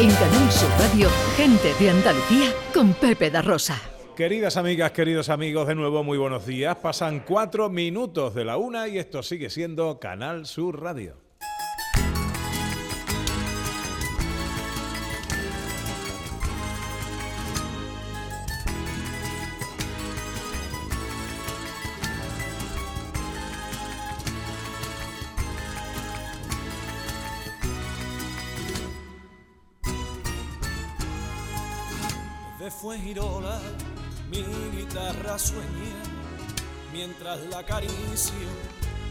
En Canal Sur Radio, gente de Andalucía con Pepe da. Queridas amigas, queridos amigos, de nuevo muy buenos días. Pasan cuatro minutos de la una y esto sigue siendo Canal Sur Radio. Mi guitarra sueña, mientras la acaricio,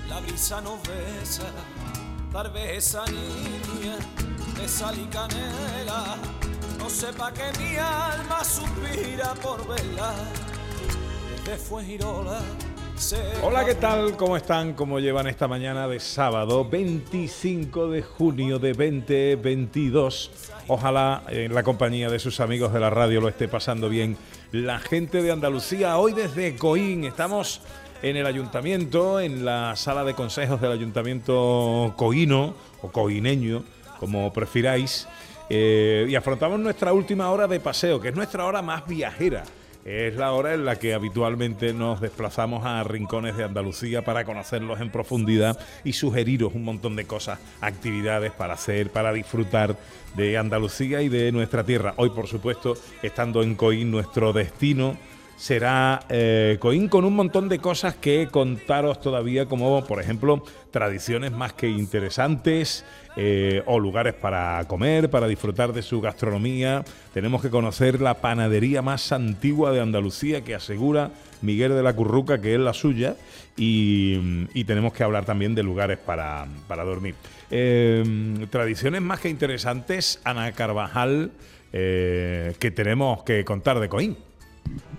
la brisa nos besa, tal vez esa niña de sal y canela, no sepa que mi alma suspira por verla, desde fue girola. Hola, ¿qué tal? ¿Cómo están? ¿Cómo llevan esta mañana de sábado 25 de junio de 2022? Ojalá en la compañía de sus amigos de la radio lo esté pasando bien la gente de Andalucía. Hoy desde Coín estamos en el ayuntamiento, en la sala de consejos del ayuntamiento coíno o coineño, como prefiráis, eh, y afrontamos nuestra última hora de paseo, que es nuestra hora más viajera es la hora en la que habitualmente nos desplazamos a rincones de Andalucía para conocerlos en profundidad y sugeriros un montón de cosas, actividades para hacer, para disfrutar de Andalucía y de nuestra tierra. Hoy, por supuesto, estando en Coín, nuestro destino será eh, Coín con un montón de cosas que contaros todavía, como por ejemplo tradiciones más que interesantes eh, o lugares para comer, para disfrutar de su gastronomía. Tenemos que conocer la panadería más antigua de Andalucía que asegura Miguel de la Curruca que es la suya y, tenemos que hablar también de lugares para, dormir. Eh, tradiciones más que interesantes, Ana Carvajal, que tenemos que contar de Coín.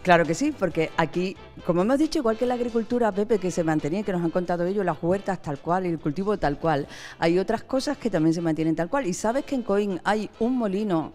Claro que sí, porque aquí, como hemos dicho, igual que la agricultura, Pepe, que se mantenía, que nos han contado ellos, las huertas tal cual, el cultivo tal cual, hay otras cosas que también se mantienen tal cual. Y sabes que en Coín hay un molino,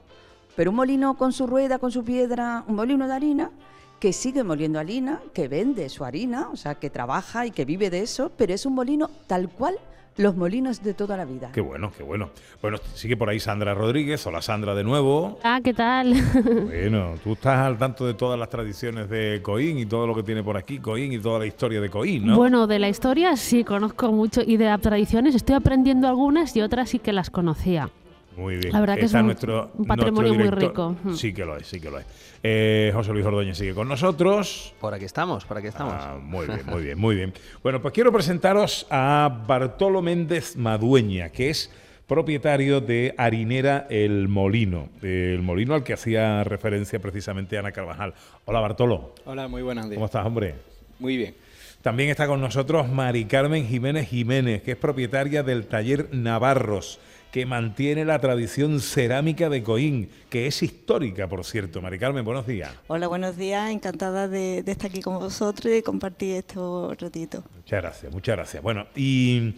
pero un molino con su rueda, con su piedra, un molino de harina, que sigue moliendo harina, que vende su harina, o sea, que trabaja y que vive de eso, pero es un molino tal cual los molinos de toda la vida. Qué bueno, qué bueno. Bueno, sigue por ahí Sandra Rodríguez. Hola Sandra de nuevo. Ah, ¿qué tal? Bueno, tú estás al tanto de todas las tradiciones de Coín y todo lo que tiene por aquí Coín y toda la historia de Coín, ¿no? Bueno, de la historia sí conozco mucho y de las tradiciones estoy aprendiendo algunas y otras sí que las conocía. Muy bien. La verdad que es un, nuestro, patrimonio muy rico. Sí que lo es, sí que lo es. Eh, José Luis Ordóñez sigue con nosotros. Por aquí estamos, por aquí estamos. Ah, muy bien, muy bien, muy bien. Bueno, pues quiero presentaros a Bartolo Méndez Madueña, que es propietario de Harinera El Molino, el molino al que hacía referencia precisamente Ana Carvajal. Hola Bartolo. Hola, muy buenas días. ¿Cómo estás, hombre? Muy bien. También está con nosotros Mari Carmen Jiménez Jiménez, que es propietaria del taller Navarros que mantiene la tradición cerámica de Coín, que es histórica, por cierto. Mari Carmen, buenos días. Hola, buenos días. Encantada de, estar aquí con vosotros y compartir estos ratitos. Muchas gracias, muchas gracias. Bueno, y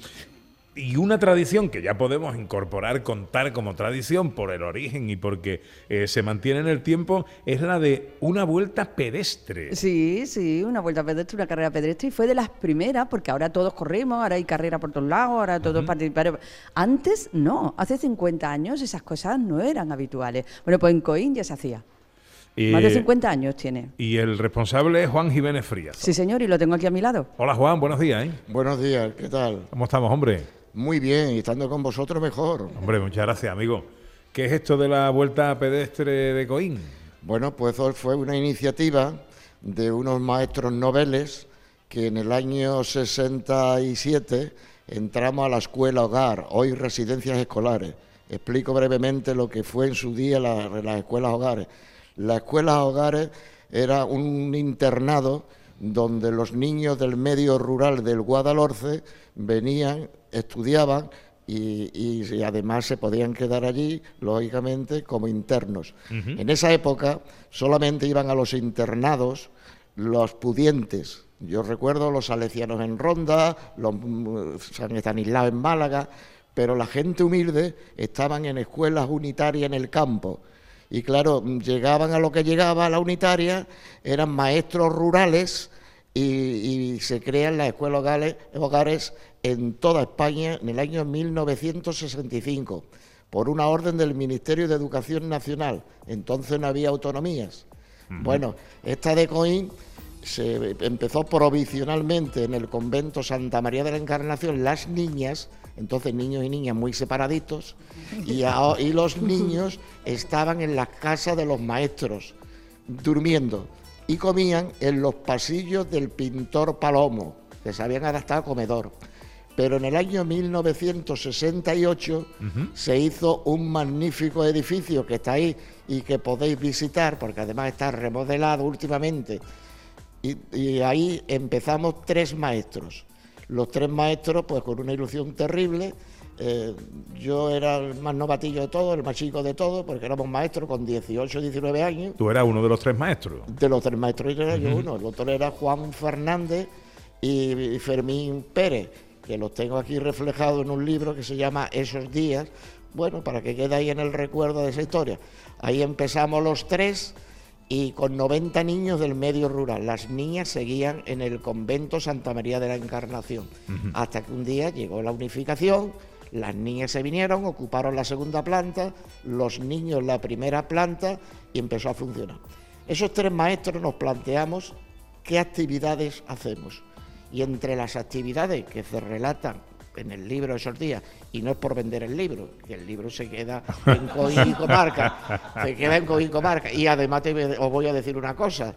y una tradición que ya podemos incorporar, contar como tradición por el origen y porque eh, se mantiene en el tiempo, es la de una vuelta pedestre. Sí, sí, una vuelta pedestre, una carrera pedestre, y fue de las primeras, porque ahora todos corremos, ahora hay carrera por todos lados, ahora todos participamos. Antes no, hace 50 años esas cosas no eran habituales. Bueno, pues en Coín ya se hacía. Más de 50 años tiene. Y el responsable es Juan Jiménez Frías. Sí, señor, y lo tengo aquí a mi lado. Hola, Juan, buenos días. ¿eh? Buenos días, ¿qué tal? ¿Cómo estamos, hombre? Muy bien, y estando con vosotros mejor. Hombre, muchas gracias, amigo. ¿Qué es esto de la vuelta pedestre de Coín? Bueno, pues fue una iniciativa de unos maestros noveles que en el año 67 entramos a la escuela hogar, hoy residencias escolares. Explico brevemente lo que fue en su día las escuelas hogares. Las escuelas hogares era un internado donde los niños del medio rural del Guadalhorce venían, estudiaban y, además se podían quedar allí, lógicamente, como internos. En esa época solamente iban a los internados los pudientes. Yo recuerdo los salesianos en Ronda, los mm, San Estanislao en Málaga, pero la gente humilde estaban en escuelas unitarias en el campo. Y claro, llegaban a lo que llegaba a la unitaria, eran maestros rurales y, se crean las escuelas hogares, hogares en toda España en el año 1965. por una orden del Ministerio de Educación Nacional. Entonces no había autonomías. Bueno, esta de Coín se empezó provisionalmente en el convento Santa María de la Encarnación, las niñas, entonces niños y niñas muy separaditos, y, a- y los niños estaban en las casas de los maestros, durmiendo, y comían en los pasillos del pintor Palomo, que se habían adaptado a comedor. Pero en el año 1968 se hizo un magnífico edificio que está ahí y que podéis visitar, porque además está remodelado últimamente. Y, y ahí empezamos tres maestros. Los tres maestros, pues con una ilusión terrible. Eh, yo era el más novatillo de todos, el más chico de todos, porque éramos maestros con 18, 19 años. Tú eras uno de los tres maestros. De los tres maestros era yo uno, el otro era Juan Fernández y, y Fermín Pérez, que los tengo aquí reflejados en un libro que se llama Esos días, bueno, para que quede ahí en el recuerdo de esa historia. Ahí empezamos los tres y con 90 niños del medio rural. Las niñas seguían en el convento Santa María de la Encarnación, hasta que un día llegó la unificación. Las niñas se vinieron, ocuparon la segunda planta, los niños la primera planta y empezó a funcionar. Esos tres maestros nos planteamos qué actividades hacemos. Y entre las actividades que se relatan en el libro de esos días, y no es por vender el libro, que el libro se queda en Coín y Comarca, se queda en Coín y Comarca. Y además te os voy a decir una cosa,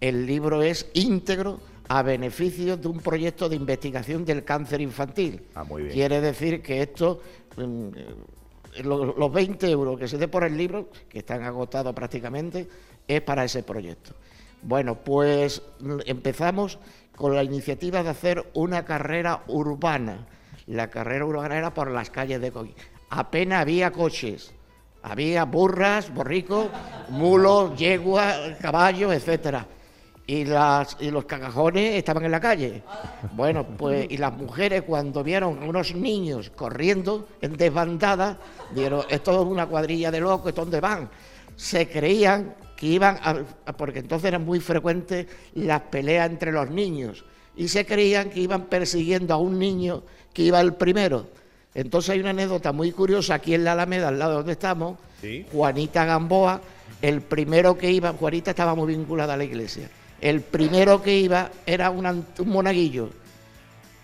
el libro es íntegro a beneficio de un proyecto de investigación del cáncer infantil. Ah, muy bien. Quiere decir que esto, mm, eh, lo- los 20 euros que se dé por el libro, que están agotados prácticamente, es para ese proyecto. Bueno, pues mm, empezamos con la iniciativa de hacer una carrera urbana. La carrera urbana era por las calles de Coín. Apenas había coches, había burras, borricos, mulos, yeguas, caballos, etcétera. Y, las, y los cagajones estaban en la calle. Bueno, pues, y las mujeres cuando vieron unos niños corriendo en desbandada, dijeron, esto es una cuadrilla de locos, ¿esto dónde van? Se creían que iban, a- a- porque entonces eran muy frecuentes las peleas entre los niños, y se creían que iban persiguiendo a un niño que iba el primero. Entonces hay una anécdota muy curiosa aquí en la Alameda, al lado donde estamos, Sí. Juanita Gamboa, el primero que iba, Juanita estaba muy vinculada a la iglesia, el primero que iba era un, monaguillo,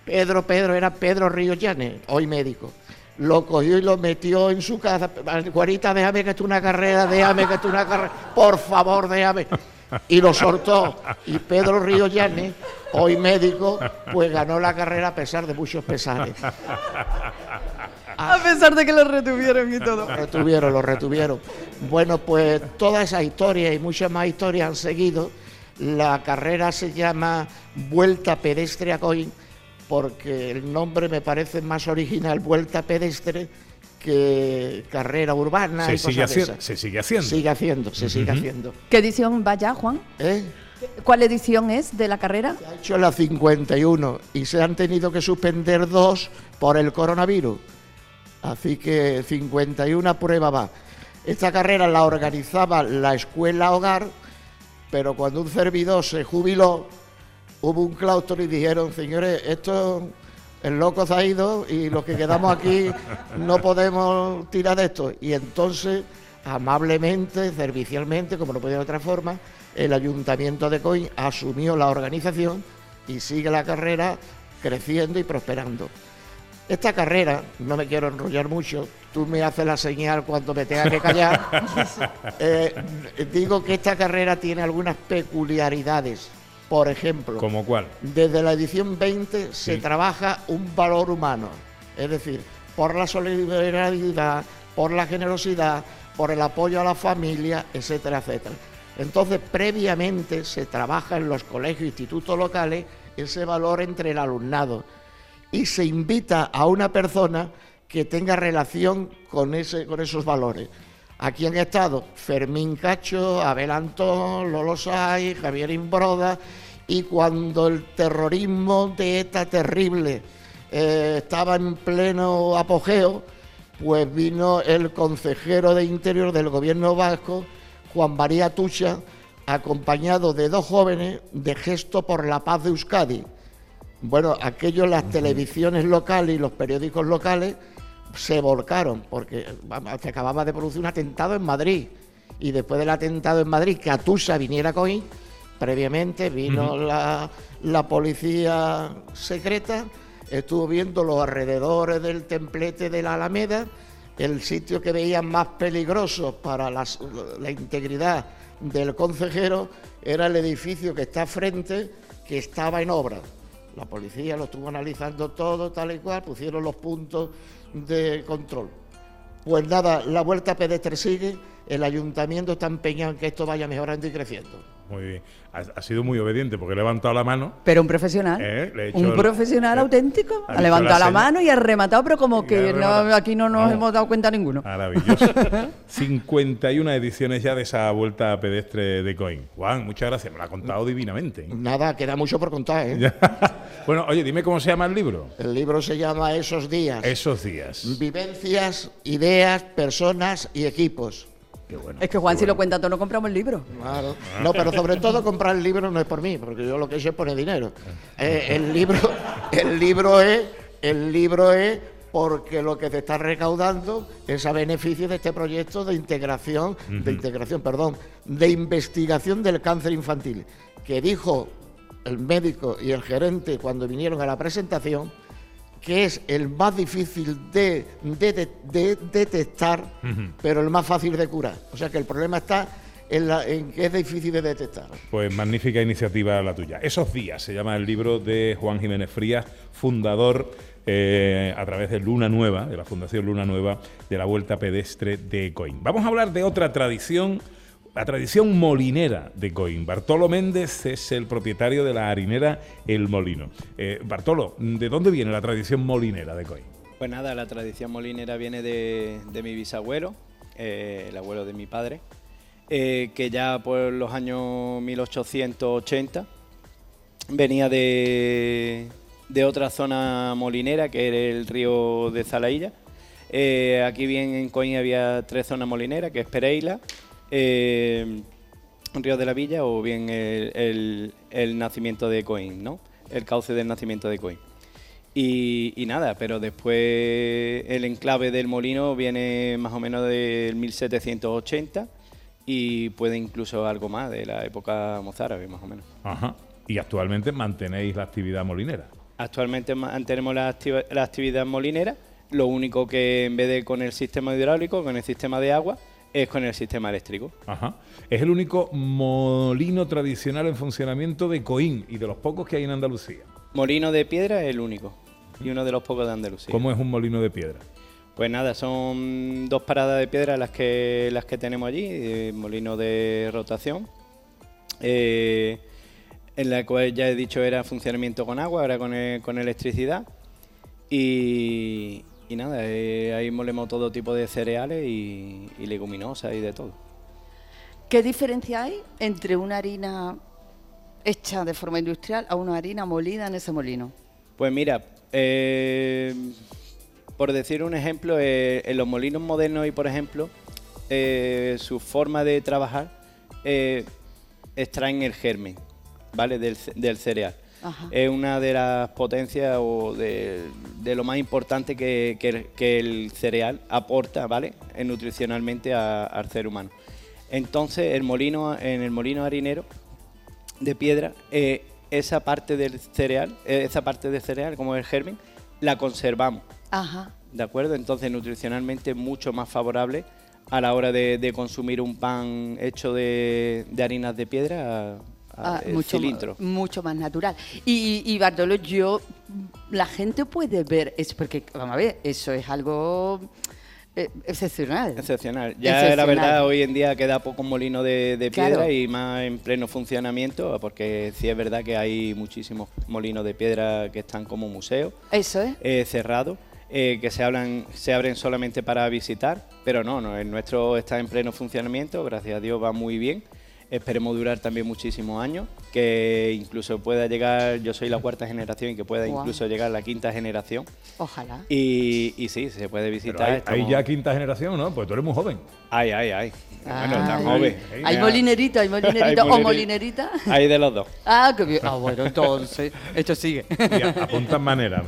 Pedro, Pedro, era Pedro Ríos Llanes, hoy médico. Lo cogió y lo metió en su casa. Juanita, déjame que esto es una carrera, déjame que esto es una carrera, por favor, déjame. Y lo soltó. Y Pedro Ríos Llanes, hoy médico, pues ganó la carrera a pesar de muchos pesares. A pesar de que lo retuvieron y todo. Lo retuvieron, lo retuvieron. Bueno, pues toda esa historia y muchas más historias han seguido. La carrera se llama Vuelta Pedestre a Coín, porque el nombre me parece más original, Vuelta Pedestre, que carrera urbana. Se y sigue, cosas de haciendo, esas. se sigue haciendo. Sigue haciendo, se sigue haciendo. ¿Qué edición va ya, Juan? ¿Eh? ¿Cuál edición es de la carrera? Ha hecho la 51 y se han tenido que suspender dos por el coronavirus. Así que 51 prueba va. Esta carrera la organizaba la escuela hogar, pero cuando un servidor se jubiló, hubo un claustro y dijeron, señores, esto, el loco se ha ido y los que quedamos aquí no podemos tirar de esto. Y entonces, amablemente, servicialmente, como no podía de otra forma, el ayuntamiento de Coín asumió la organización y sigue la carrera creciendo y prosperando. Esta carrera, no me quiero enrollar mucho, tú me haces la señal cuando me tenga que callar. Eh, digo que esta carrera tiene algunas peculiaridades. Por ejemplo, ¿Como cuál? desde la edición 20 se trabaja un valor humano, es decir, por la solidaridad, por la generosidad, por el apoyo a la familia, etcétera, etcétera. Entonces, previamente se trabaja en los colegios e institutos locales ese valor entre el alumnado y se invita a una persona que tenga relación con, ese, con esos valores. Aquí han estado Fermín Cacho, Abel Antón, Lolo Javier Imbroda, y cuando el terrorismo de ETA terrible eh, estaba en pleno apogeo, pues vino el consejero de Interior del gobierno vasco, Juan María Tucha, acompañado de dos jóvenes de Gesto por la Paz de Euskadi. Bueno, aquello las televisiones locales y los periódicos locales se volcaron, porque se acababa de producir un atentado en Madrid. Y después del atentado en Madrid, que Atusa viniera a Coín, previamente vino la, la policía secreta, estuvo viendo los alrededores del templete de la Alameda, el sitio que veían más peligroso para las- la integridad del consejero era el edificio que está frente, que estaba en obra. La policía lo estuvo analizando todo, tal y cual, pusieron los puntos de control. Pues nada, la vuelta pedestre sigue, el ayuntamiento está empeñado en que esto vaya mejorando y creciendo. Muy bien. Ha, ha sido muy obediente porque he levantado la mano. Pero un profesional. Eh, le he hecho un el- profesional auténtico. ha levantado la mano y ha rematado, pero como que no- aquí no nos Vamos. hemos dado cuenta ninguno. Maravilloso. 51 ediciones ya de esa vuelta pedestre de Coin. Juan, muchas gracias. Me lo ha contado divinamente. ¿eh? Nada, queda mucho por contar, ¿eh? bueno, oye, dime cómo se llama el libro. El libro se llama Esos días. Esos días. Vivencias, ideas, personas y equipos. Qué bueno. Es que Juan, si lo cuenta todo, no compramos el libro. Claro. No, pero sobre todo comprar el libro no es por mí, porque yo lo que he hecho es poner dinero. Eh, el libro, el libro es, el libro es porque lo que se está recaudando es a beneficio de este proyecto de integración, de integración, perdón, de investigación del cáncer infantil, que dijo el médico y el gerente cuando vinieron a la presentación que es el más difícil de, de- de- de detectar, pero el más fácil de curar. O sea que el problema está en, la- en que es difícil de detectar. Pues magnífica iniciativa la tuya. Esos días se llama el libro de Juan Jiménez Frías, fundador eh, a través de Luna Nueva, de la Fundación Luna Nueva, de la Vuelta Pedestre de Coín. Vamos a hablar de otra tradición, la tradición molinera de Coín. Bartolo Méndez es el propietario de la harinera El Molino. Eh, Bartolo, ¿de dónde viene la tradición molinera de Coín? Pues nada, la tradición molinera viene de, de mi bisabuelo, eh, el abuelo de mi padre, eh, que ya por los años 1880 venía de, de otra zona molinera, que era el río de Zalailla. Aquí bien en Coín había tres zonas molineras, que es Pereira, eh, Río de la Villa o bien el, el- el nacimiento de Coín, ¿no? El cauce del nacimiento de Coín. Y, y nada, pero después el enclave del molino viene más o menos del 1780 y puede incluso algo más de la época mozárabe, más o menos. Ajá. Y actualmente mantenéis la actividad molinera. Actualmente mantenemos la, activa- la actividad molinera, lo único que en vez de con el sistema hidráulico, con el sistema de agua, es con el sistema eléctrico. Ajá. Es el único molino tradicional en funcionamiento de Coín y de los pocos que hay en Andalucía. Molino de piedra es el único y uno de los pocos de Andalucía. ¿Cómo es un molino de piedra? Pues nada, son dos paradas de piedra las que, las que tenemos allí, eh, molino de rotación, eh, en la cual ya he dicho era funcionamiento con agua, ahora con, e- con electricidad. Y, y nada, eh, ahí molemos todo tipo de cereales y, y leguminosas y de todo. ¿Qué diferencia hay entre una harina hecha de forma industrial a una harina molida en ese molino? Pues mira, eh, por decir un ejemplo, eh, en los molinos modernos hoy, por ejemplo, eh, su forma de trabajar extraen el germen, ¿vale? Del cereal. Ajá. Es una de las potencias o de, de lo más importante que, que el- que el cereal aporta, ¿vale? Nutricionalmente a- al ser humano. Entonces, el molino, en el molino harinero de piedra, eh, esa parte del cereal, eh, esa parte del cereal, como el germen, la conservamos, Ajá. ¿de acuerdo? Entonces, nutricionalmente mucho más favorable a la hora de, de consumir un pan hecho de, de harinas de piedra Ah, el mucho, cilindro. mucho más natural. Y, y Bartolo, yo, la gente puede ver eso, porque, vamos a ver, eso es algo eh, excepcional. Excepcional. Ya la verdad hoy en día queda poco molino de, de piedra Claro. y más en pleno funcionamiento, porque sí es verdad que hay muchísimos molinos de piedra que están como museos. Eso es. eh, cerrado, eh, que se, hablan, se abren solamente para visitar, pero no, no, el nuestro está en pleno funcionamiento, gracias a Dios va muy bien. Esperemos durar también muchísimos años, que incluso pueda llegar, yo soy la cuarta generación y que pueda incluso llegar la quinta generación. Ojalá. Y, y sí, se puede Pero visitar. hay, hay estamos- ya quinta generación, ¿no? Pues tú eres muy joven. Ay, ay, ay. Bueno, tan Ay. joven. Hay molinerito, hay molinerito Hay o molineri- molinerita. Hay de los dos. Ah, qué bien. Ah, bueno, entonces, esto sigue. Y apuntan manera,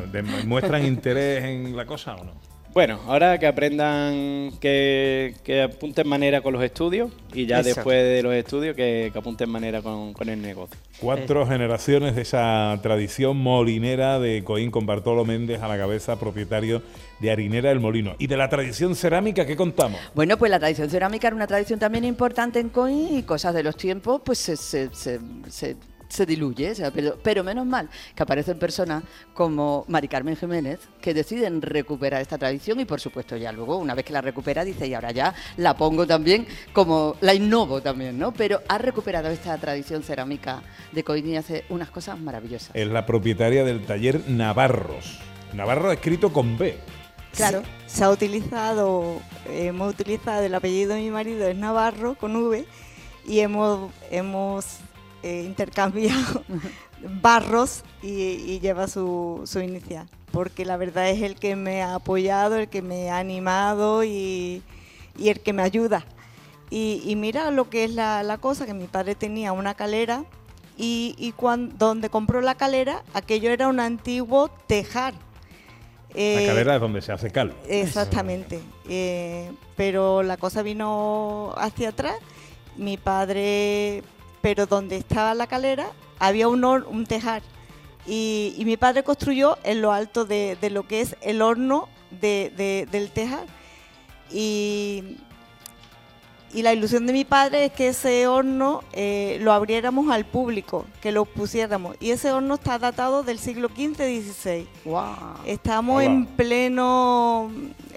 muestran interés en la cosa o no. Bueno, ahora que aprendan, que, que apunten manera con los estudios y ya Eso. después de los estudios que, que apunten manera con, con el negocio. Cuatro generaciones de esa tradición molinera de Coín con Bartolo Méndez a la cabeza, propietario de Harinera del Molino. Y de la tradición cerámica, ¿qué contamos? Bueno, pues la tradición cerámica era una tradición también importante en Coín y cosas de los tiempos, pues se, se, se- se- se diluye, o sea, pero, pero menos mal que aparecen personas como Mari Carmen Jiménez que deciden recuperar esta tradición y por supuesto ya luego, una vez que la recupera, dice, y ahora ya la pongo también como la innovo también, ¿no? Pero ha recuperado esta tradición cerámica de Coín y hace unas cosas maravillosas. Es la propietaria del taller Navarros. Navarro escrito con B. Claro. Se, se ha utilizado, hemos utilizado el apellido de mi marido, es Navarro, con V, y hemos, hemos eh, intercambiado barros y, y lleva su, su inicial. Porque la verdad es el que me ha apoyado, el que me ha animado y, y el que me ayuda. Y, y mira lo que es la, la cosa, que mi padre tenía una calera y, y cuan- donde compró la calera, aquello era un antiguo tejar. La Eh, calera es donde se hace cal. Exactamente. Eh, pero la cosa vino hacia atrás. Mi padre, pero donde estaba la calera, había un, hor- un tejar. Y, mi padre construyó en lo alto de, lo que es el horno de- de- del tejar. Y, y la ilusión de mi padre es que ese horno eh, lo abriéramos al público, que lo pusiéramos. Y ese horno está datado del siglo XV-XVI. ¡Wow! Estamos en pleno,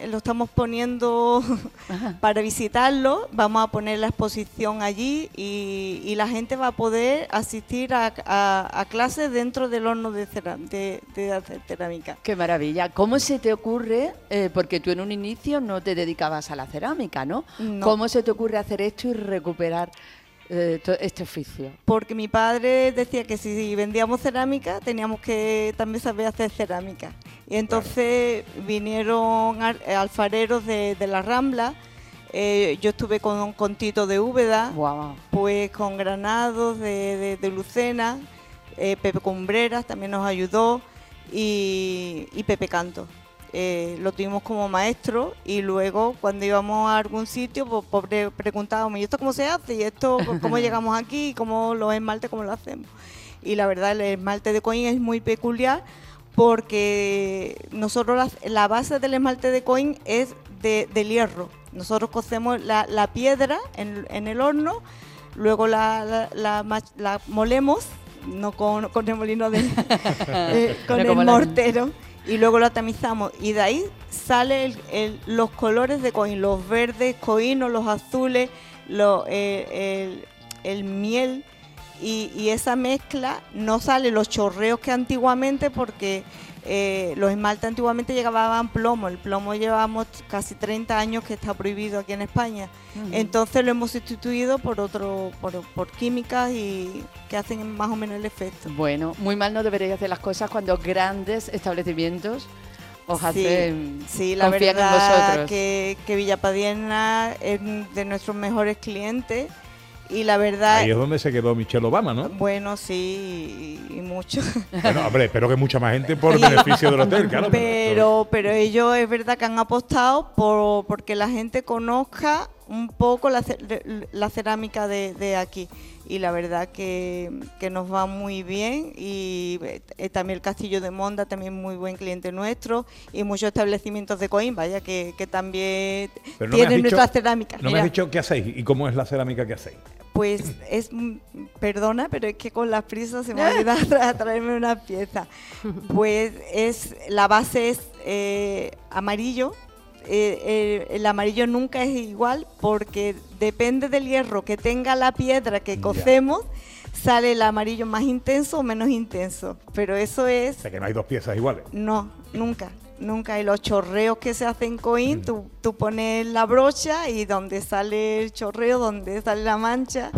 lo estamos poniendo para visitarlo, vamos a poner la exposición allí y, y la gente va a poder asistir a, a- a clases dentro del horno de, cerámica. Qué maravilla. ¿Cómo se te ocurre, eh, porque tú en un inicio no te dedicabas a la cerámica, ¿no? No. ¿Cómo se te ocurre hacer esto y recuperar eh, este oficio? Porque mi padre decía que si vendíamos cerámica teníamos que también saber hacer cerámica. Y entonces vinieron ar- alfareros de, de la Rambla, eh, yo estuve con, con Tito de Úbeda, Wow. pues con Granados de, de- de Lucena, eh, Pepe Cumbreras también nos ayudó y, y Pepe Canto. Eh, lo tuvimos como maestro y luego cuando íbamos a algún sitio pues, pues, pre- preguntábamos, ¿y esto cómo se hace? ¿Y esto cómo llegamos aquí? ¿Y cómo los esmaltes, cómo lo hacemos? Y la verdad el esmalte de Coin es muy peculiar porque nosotros la, la base del esmalte de Coin es de, del hierro. Nosotros cocemos la, la piedra en, en el horno, luego la, la- la mach- la molemos, no con, con el molino de, eh, con No el mortero, y luego la tamizamos. Y de ahí salen los colores de Coin, los verdes, coinos, los azules, lo- eh, el, el miel. Y, y esa mezcla no sale los chorreos que antiguamente porque eh, los esmaltes antiguamente llevaban plomo, el plomo llevamos casi 30 años que está prohibido aquí en España. Entonces lo hemos sustituido por otro, por, por químicas y que hacen más o menos el efecto. Bueno, muy mal no deberéis hacer las cosas cuando grandes establecimientos os Sí, hacen sí, la en verdad vosotros. que, que Villapadiena es de nuestros mejores clientes y la verdad, Ahí es donde se quedó Michelle Obama, ¿no? bueno, sí, y, mucho. Bueno, hombre, espero que mucha más gente por beneficio del hotel, claro. Pero, pero ellos es verdad que han apostado por porque la gente conozca un poco la, ce- la cerámica de, de aquí. Y la verdad que, que nos va muy bien. Y eh, también el Castillo de Monda, también muy buen cliente nuestro. Y muchos establecimientos de Coim, vaya, que, que también no tienen dicho- nuestra cerámica. No me has dicho qué hacéis y cómo es la cerámica que hacéis. Pues es, mm, perdona, pero es que con las prisas se me ha olvidado tra- traerme una pieza. Pues es, la base es eh, amarillo. Eh, eh, el amarillo nunca es igual porque depende del hierro que tenga la piedra que Ya. cocemos, sale el amarillo más intenso o menos intenso. Pero eso es O sea, que no hay dos piezas iguales. no, nunca, nunca. Y los chorreos que se hacen coin, tú, tú pones la brocha y donde sale el chorreo, donde sale la mancha,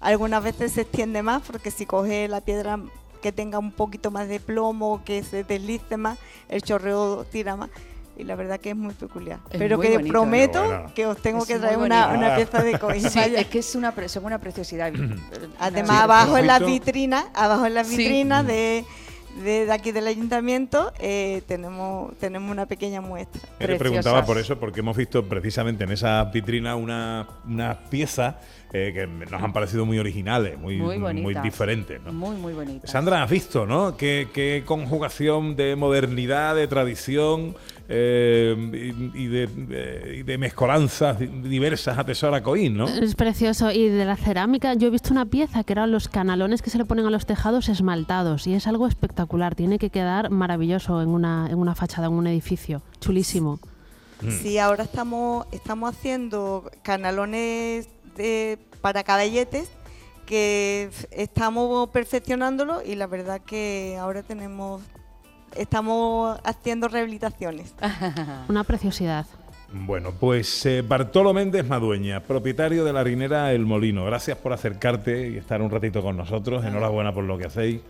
algunas veces se extiende más porque si coges la piedra que tenga un poquito más de plomo, que se deslice más, el chorreo tira más. Y la verdad que es muy peculiar. Es Pero muy que bonito, prometo bueno. que os tengo Es que traer una, una pieza de coin. Sí, es que es una, pre- son una preciosidad. Además, Sí, abajo en las perfecto. vitrinas, abajo en las Sí. vitrinas de, de, aquí del ayuntamiento, eh, tenemos, tenemos una pequeña muestra. Yo Te preguntaba por eso, porque hemos visto precisamente en esa vitrina una, una pieza eh, que nos han parecido muy originales, muy, Muy muy, bonitas. diferentes. ¿no? Muy, muy bonita. Sandra, has visto, ¿no? Qué, qué conjugación de modernidad, de tradición eh, y, y de, de- y de mezcolanzas diversas atesora Coín, ¿no? Es precioso. Y de la cerámica, yo he visto una pieza que eran los canalones que se le ponen a los tejados esmaltados. Y es algo espectacular. Tiene que quedar maravilloso en una, en una fachada, en un edificio. Chulísimo. Mm. Sí, ahora estamos, estamos haciendo canalones de, para caballetes que estamos perfeccionándolo y la verdad que ahora tenemos estamos haciendo rehabilitaciones. Una preciosidad. Bueno, pues eh, Bartolo Méndez Madueña, propietario de la harinera El Molino. Gracias por acercarte y estar un ratito con nosotros. Enhorabuena por lo que hacéis.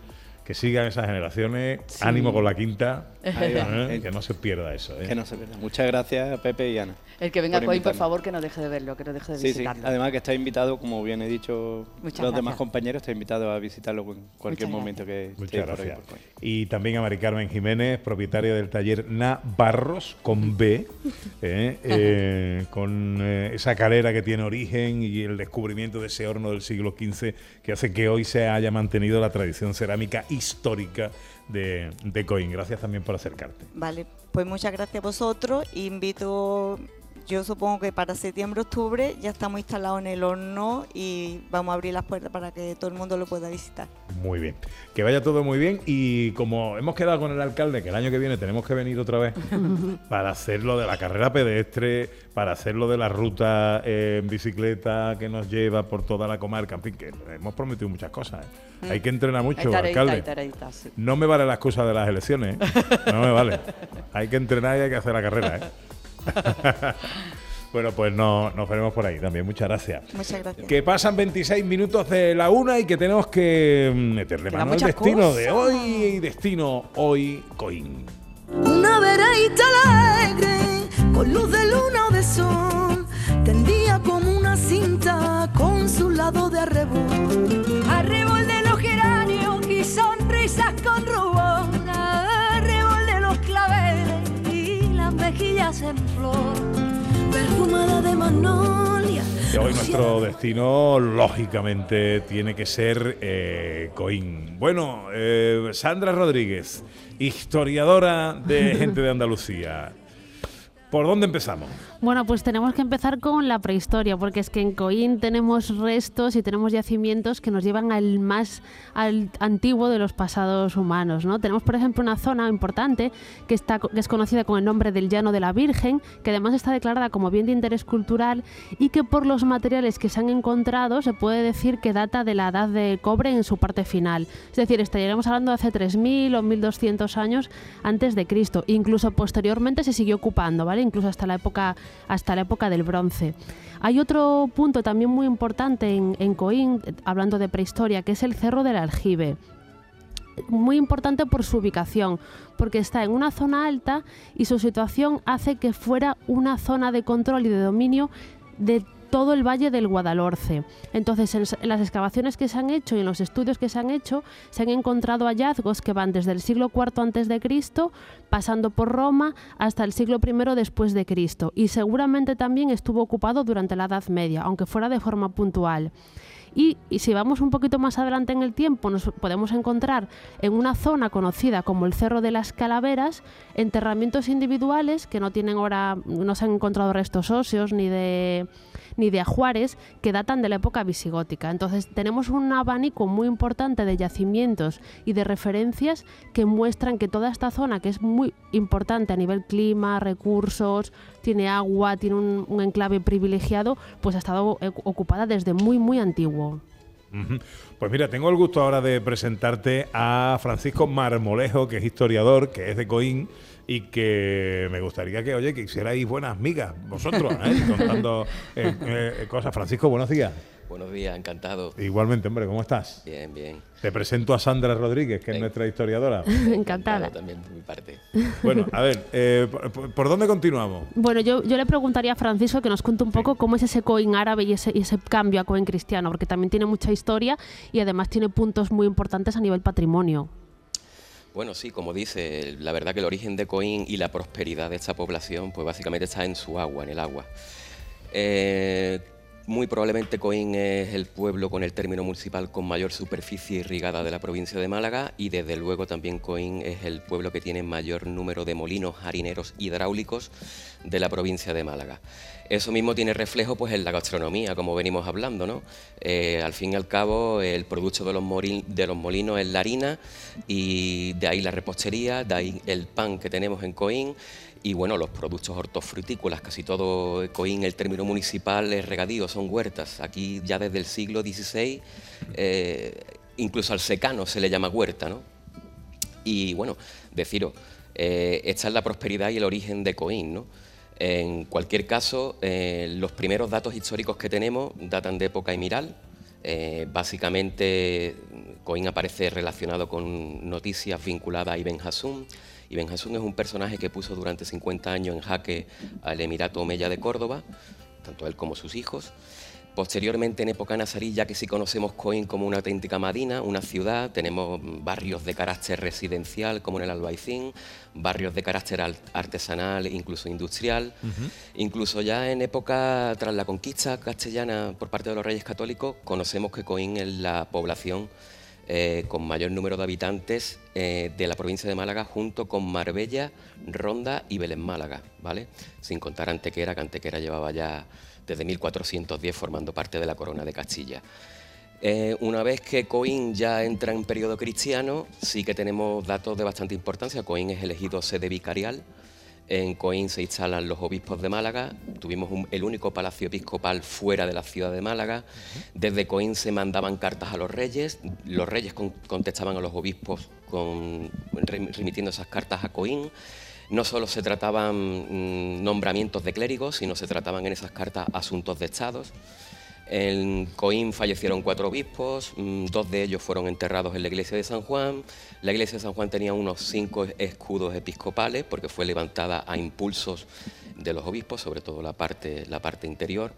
Que sigan esas generaciones. Ánimo con la quinta. ¿eh? Que no se pierda eso. ¿eh? Que no se pierda. Muchas gracias, Pepe y Ana. El que venga por Coín, por favor, que no deje de verlo, que no deje de Sí, sí. Además que está invitado, como bien he dicho Muchas los gracias. demás compañeros, está invitado a visitarlo en cualquier Muchas momento que esté Muchas por ahí, gracias. por Coín. Y también a Mari Carmen Jiménez, propietaria del taller Navarros con B, ¿eh? Eh, con eh, esa calera que tiene origen y el descubrimiento de ese horno del siglo XV que hace que hoy se haya mantenido la tradición cerámica histórica de, de Coín. Gracias también por acercarte. Vale, pues muchas gracias a vosotros. Invito, yo supongo que para septiembre, octubre ya estamos instalados en el horno y vamos a abrir las puertas para que todo el mundo lo pueda visitar. Muy bien. Que vaya todo muy bien y como hemos quedado con el alcalde que el año que viene tenemos que venir otra vez para hacer lo de la carrera pedestre, para hacer lo de la ruta eh, en bicicleta que nos lleva por toda la comarca, en fin, que hemos prometido muchas cosas. ¿eh? Hay que entrenar mucho, Hay tareita, alcalde. hay tareita, sí. No me vale la excusa de las elecciones, ¿eh? no me vale. Hay que entrenar y hay que hacer la carrera. ¿eh? bueno, pues no, nos veremos por ahí también. Muchas gracias. Muchas gracias. Que pasan 26 minutos de la una y que tenemos que mm, meterle mano al destino de cosas. hoy y destino hoy Coín. Una veraita alegre, con luz de luna o de sol, tendía como una cinta con su lado de arrebol. Arrebol de los geranios y sonrisas con rubor, en flor, perfumada de magnolia. Y hoy nuestro destino, lógicamente, tiene que ser eh, Coín. Bueno, eh, Sandra Rodríguez, historiadora de gente de Andalucía. ¿Por dónde empezamos? Bueno, pues tenemos que empezar con la prehistoria, porque es que en Coín tenemos restos y tenemos yacimientos que nos llevan al más al antiguo de los pasados humanos. ¿no? Tenemos, por ejemplo, una zona importante que, está, que es conocida con el nombre del Llano de la Virgen, que además está declarada como bien de interés cultural y que por los materiales que se han encontrado se puede decir que data de la edad de cobre en su parte final. Es decir, estaríamos hablando de hace 3.000 o 1.200 años antes de Cristo. Incluso posteriormente se siguió ocupando, ¿vale? Incluso hasta la época, hasta la época del bronce. Hay otro punto también muy importante en, en Coín, hablando de prehistoria, que es el Cerro del Aljibe muy importante por su ubicación, porque está en una zona alta y su situación hace que fuera una zona de control y de dominio de todo el valle del Guadalhorce. Entonces, en las excavaciones que se han hecho y en los estudios que se han hecho, se han encontrado hallazgos que van desde el siglo IV antes de Cristo, pasando por Roma hasta el siglo I después de Cristo, y seguramente también estuvo ocupado durante la Edad Media, aunque fuera de forma puntual. Y, y si vamos un poquito más adelante en el tiempo, nos podemos encontrar en una zona conocida como el Cerro de las Calaveras enterramientos individuales que no tienen ahora, no se han encontrado restos óseos ni de ni de ajuares que datan de la época visigótica. Entonces tenemos un abanico muy importante de yacimientos y de referencias que muestran que toda esta zona, que es muy importante a nivel clima, recursos, tiene agua, tiene un, un enclave privilegiado, pues ha estado eh, ocupada desde muy, muy antiguo. Pues mira, tengo el gusto ahora de presentarte a Francisco Marmolejo, que es historiador, que es de Coín y que me gustaría que, oye, que hicierais buenas migas vosotros, ¿eh? contando eh, eh, cosas. Francisco, buenos días. Buenos días, encantado. Igualmente, hombre, ¿cómo estás? Bien, bien. Te presento a Sandra Rodríguez, que es nuestra historiadora. Encantada. también por mi parte. Bueno, a ver, eh, ¿por, dónde continuamos? Bueno, yo, yo le preguntaría a Francisco que nos cuente un poco cómo es ese Coin árabe y ese, y ese cambio a Coin cristiano, porque también tiene mucha historia y además tiene puntos muy importantes a nivel patrimonio. Bueno, sí, como dice, la verdad que el origen de Coín y la prosperidad de esta población, pues básicamente está en su agua, en el agua. Eh, muy probablemente Coín es el pueblo con el término municipal con mayor superficie irrigada de la provincia de Málaga y desde luego también Coín es el pueblo que tiene mayor número de molinos harineros hidráulicos de la provincia de Málaga. Eso mismo tiene reflejo pues, en la gastronomía, como venimos hablando. ¿no? Eh, al fin y al cabo, el producto de los, de los molinos es la harina y de ahí la repostería, de ahí el pan que tenemos en Coín y bueno, los productos hortofrutícolas, casi todo Coín, el término municipal es regadío, son huertas. Aquí ya desde el siglo XVI, eh, incluso al secano se le llama huerta, ¿no? Y bueno, deciros, eh, esta es la prosperidad y el origen de Coín, ¿no? En cualquier caso, eh, los primeros datos históricos que tenemos datan de época emiral. básicamente, Coín aparece relacionado con noticias vinculadas a Ibn Hassum Ibn Hassún es un personaje que puso durante 50 años en jaque al Emirato Omeya de Córdoba, tanto él como sus hijos. Posteriormente, en época nazarí, ya que sí conocemos Coín como una auténtica Madina, una ciudad, tenemos barrios de carácter residencial, como en el Albaicín, barrios de carácter artesanal, incluso industrial. Incluso ya en época, tras la conquista castellana por parte de los reyes católicos, conocemos que Coín es la población eh, con mayor número de habitantes eh, de la provincia de Málaga, junto con Marbella, Ronda y Belén Málaga, ¿vale? Sin contar Antequera, que Antequera llevaba ya desde 1410 formando parte de la corona de Castilla. Eh, una vez que Coín ya entra en periodo cristiano, sí que tenemos datos de bastante importancia. Coín es elegido sede vicarial en Coín se instalan los obispos de Málaga, tuvimos el único palacio episcopal fuera de la ciudad de Málaga. Desde Coín se mandaban cartas a los reyes, los reyes contestaban a los obispos remitiendo esas cartas a Coín. No solo se trataban mm, nombramientos de clérigos, sino se trataban en esas cartas asuntos de estados. En Coín fallecieron cuatro obispos, mm, dos de ellos fueron enterrados en la iglesia de San Juan. La iglesia de San Juan tenía unos cinco escudos episcopales porque fue levantada a impulsos de los obispos, sobre todo la parte, la parte interior.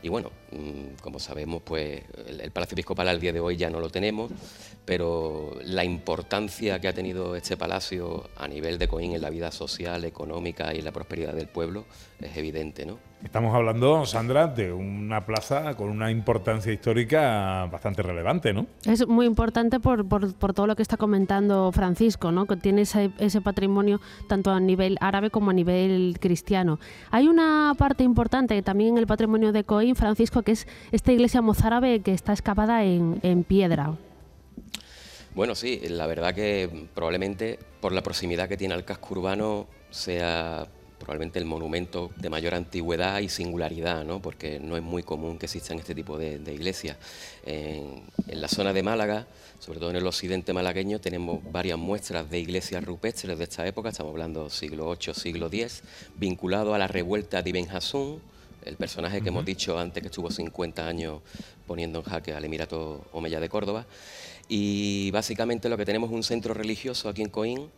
Y bueno, mm, como sabemos, pues el, Palacio Episcopal al día de hoy ya no lo tenemos, pero la importancia que ha tenido este palacio a nivel de Coín en la vida social, económica y la prosperidad del pueblo es evidente, ¿no? Estamos hablando, Sandra, de una plaza con una importancia histórica bastante relevante, ¿no? Es muy importante por, por, todo lo que está comentando Francisco, ¿no? Que tiene ese, ese, patrimonio tanto a nivel árabe como a nivel cristiano. Hay una parte importante también en el patrimonio de Coín, Francisco, que es esta iglesia mozárabe que está excavada en, en piedra. Bueno, sí, la verdad que probablemente por la proximidad que tiene al casco urbano sea probablemente el monumento de mayor antigüedad y singularidad, ¿no? porque no es muy común que existan este tipo de, iglesias. En, la zona de Málaga, sobre todo en el occidente malagueño, tenemos varias muestras de iglesias rupestres de esta época, estamos hablando siglo VIII, siglo X, vinculado a la revuelta de Ibn Hassún, el personaje que hemos dicho antes que estuvo 50 años poniendo en jaque al Emirato Omeya de Córdoba. Y básicamente lo que tenemos es un centro religioso aquí en Coín,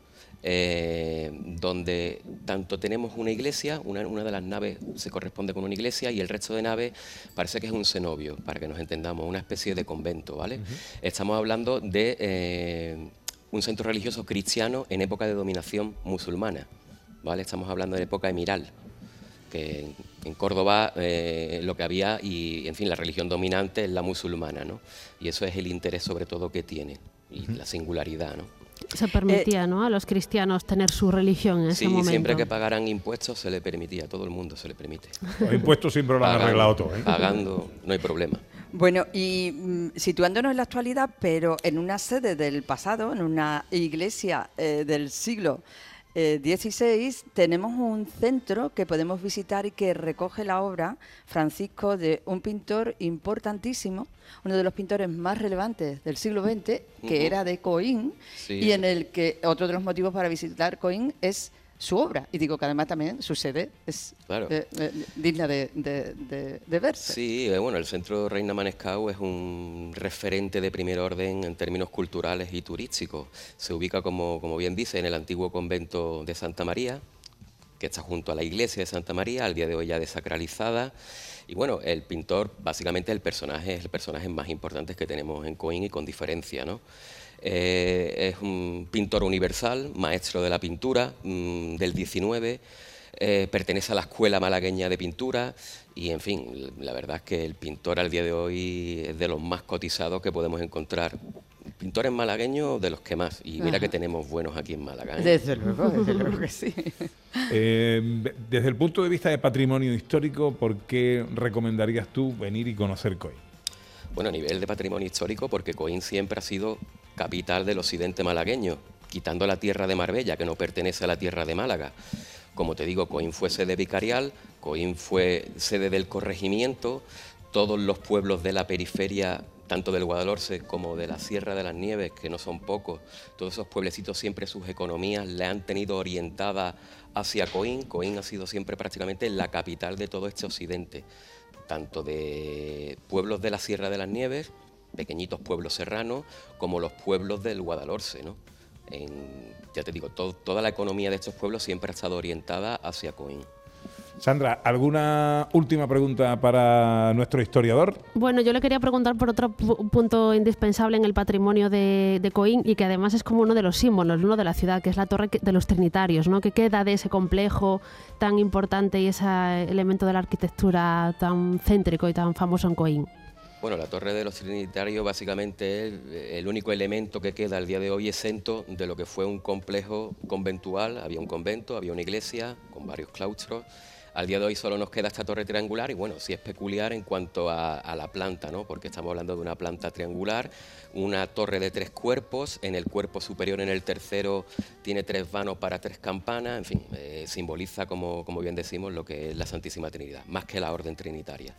eh, donde tanto tenemos una iglesia, una, de las naves se corresponde con una iglesia y el resto de naves parece que es un cenobio, para que nos entendamos, una especie de convento, ¿vale? Estamos hablando de eh, un centro religioso cristiano en época de dominación musulmana, ¿vale? Estamos hablando de época emiral, que en, Córdoba eh, lo que había y, en fin, la religión dominante es la musulmana, ¿no? Y eso es el interés sobre todo que tiene y la singularidad, ¿no? Se permitía, ¿no? A los cristianos tener su religión en ese momento. Sí, siempre que pagaran impuestos se le permitía, a todo el mundo se le permite. Los impuestos siempre lo han arreglado todo, ¿eh? Pagando, no hay problema. Bueno, y mm, situándonos en la actualidad, pero en una sede del pasado, en una iglesia eh, del siglo 16 tenemos un centro que podemos visitar y que recoge la obra, Francisco, de un pintor importantísimo, uno de los pintores más relevantes del siglo XX, que era de Coín, y en el que otro de los motivos para visitar Coín es su obra. Y digo que además también su sede es eh, eh, digna de, de, verse. Sí, eh, bueno, el Centro Reina Manescau es un referente de primer orden en términos culturales y turísticos. Se ubica, como, como bien dice, en el antiguo convento de Santa María, que está junto a la iglesia de Santa María, al día de hoy ya desacralizada. Y bueno, el pintor, básicamente el personaje, es el personaje más importante que tenemos en Coín y con diferencia, ¿no? Eh, es un pintor universal, maestro de la pintura mm, del 19, eh, pertenece a la Escuela Malagueña de Pintura y, en fin, la verdad es que el pintor al día de hoy es de los más cotizados que podemos encontrar. Pintores malagueños de los que más, y mira Ajá. que tenemos buenos aquí en Málaga. ¿eh? Desde luego, desde luego que sí. Eh, desde el punto de vista de patrimonio histórico, ¿por qué recomendarías tú venir y conocer Coín? Bueno, a nivel de patrimonio histórico, porque Coín siempre ha sido capital del occidente malagueño, quitando la tierra de Marbella, que no pertenece a la tierra de Málaga. Como te digo, Coín fue sede vicarial, Coín fue sede del corregimiento, todos los pueblos de la periferia, tanto del Guadalhorce como de la Sierra de las Nieves, que no son pocos, todos esos pueblecitos siempre sus economías le han tenido orientada hacia Coín. Coín ha sido siempre prácticamente la capital de todo este occidente tanto de pueblos de la Sierra de las Nieves, pequeñitos pueblos serranos, como los pueblos del Guadalhorce. ¿no? En- ya te digo, to- toda la economía de estos pueblos siempre ha estado orientada hacia Coín. Sandra, ¿alguna última pregunta para nuestro historiador? Bueno, yo le quería preguntar por otro pu- punto indispensable en el patrimonio de, de Coín y que además es como uno de los símbolos ¿no? de la ciudad, que es la torre de los Trinitarios, ¿no? que queda de ese complejo tan importante y ese elemento de la arquitectura tan céntrico y tan famoso en Coín. Bueno, la Torre de los Trinitarios básicamente es el único elemento que queda al día de hoy exento de lo que fue un complejo conventual. Había un convento, había una iglesia con varios claustros. Al día de hoy solo nos queda esta torre triangular y bueno, sí es peculiar en cuanto a, la planta, ¿no? Porque estamos hablando de una planta triangular, una torre de tres cuerpos, en el cuerpo superior, en el tercero, tiene tres vanos para tres campanas, en fin, eh, simboliza, como bien decimos, lo que es la Santísima Trinidad, más que la orden trinitaria.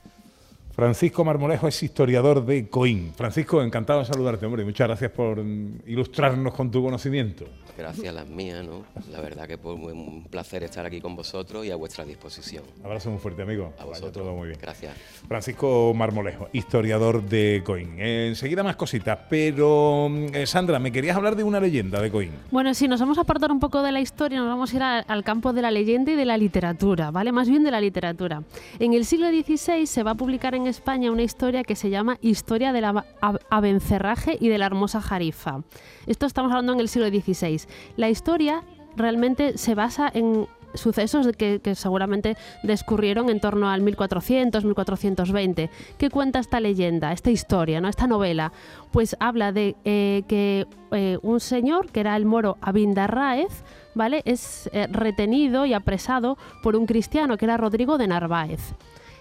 Francisco Marmolejo es historiador de Coín. Francisco, encantado de saludarte, hombre. y Muchas gracias por mm, ilustrarnos con tu conocimiento. Gracias las mías, ¿no? La verdad que fue un placer estar aquí con vosotros y a vuestra disposición. Abrazo muy fuerte, amigo. A Vaya vosotros. todo muy bien. Gracias. Francisco Marmolejo, historiador de Coín. Eh, enseguida más cositas, pero mm, eh, Sandra, me querías hablar de una leyenda de Coín. Bueno, si nos vamos a apartar un poco de la historia, nos vamos a ir a- al campo de la leyenda y de la literatura, ¿vale? Más bien de la literatura. En el siglo XVI se va a publicar en España una historia que se llama Historia del Aba- Ab- Abencerraje y de la hermosa Jarifa. Esto estamos hablando en el siglo XVI. La historia realmente se basa en sucesos que, seguramente discurrieron en torno al 1400, 1420. ¿Qué cuenta esta leyenda, esta historia, ¿no? esta novela? Pues habla de eh, que eh, un señor, que era el moro Abindarráez, ¿vale? es eh, retenido y apresado por un cristiano, que era Rodrigo de Narváez.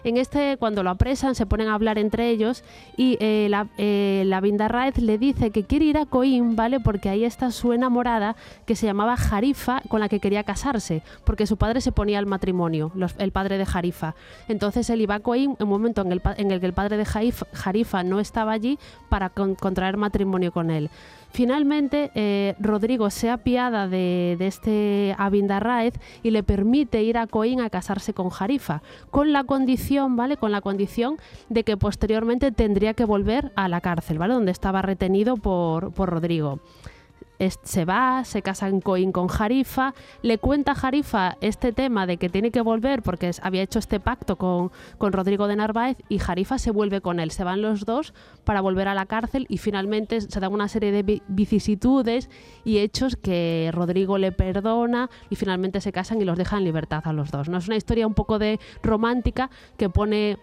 En este, cuando lo apresan, se ponen a hablar entre ellos y eh, la, eh, la le dice que quiere ir a Coín, ¿vale? Porque ahí está su enamorada que se llamaba Jarifa, con la que quería casarse, porque su padre se ponía al matrimonio, el padre de Jarifa. Entonces él iba a Coín en un momento en el, que el padre de Jarifa no estaba allí para con- contraer matrimonio con él. Finalmente, eh, Rodrigo se apiada de, de este Abindarráez y le permite ir a Coín a casarse con Jarifa, con la condición, ¿vale? Con la condición de que posteriormente tendría que volver a la cárcel, ¿vale? Donde estaba retenido por, por Rodrigo. Se va, se casa en Coín con Jarifa, le cuenta a Jarifa este tema de que tiene que volver porque había hecho este pacto con, con Rodrigo de Narváez y Jarifa se vuelve con él. Se van los dos para volver a la cárcel y finalmente se dan una serie de vi- vicisitudes y hechos que Rodrigo le perdona y finalmente se casan y los dejan en libertad a los dos. ¿no? Es una historia un poco de romántica que pone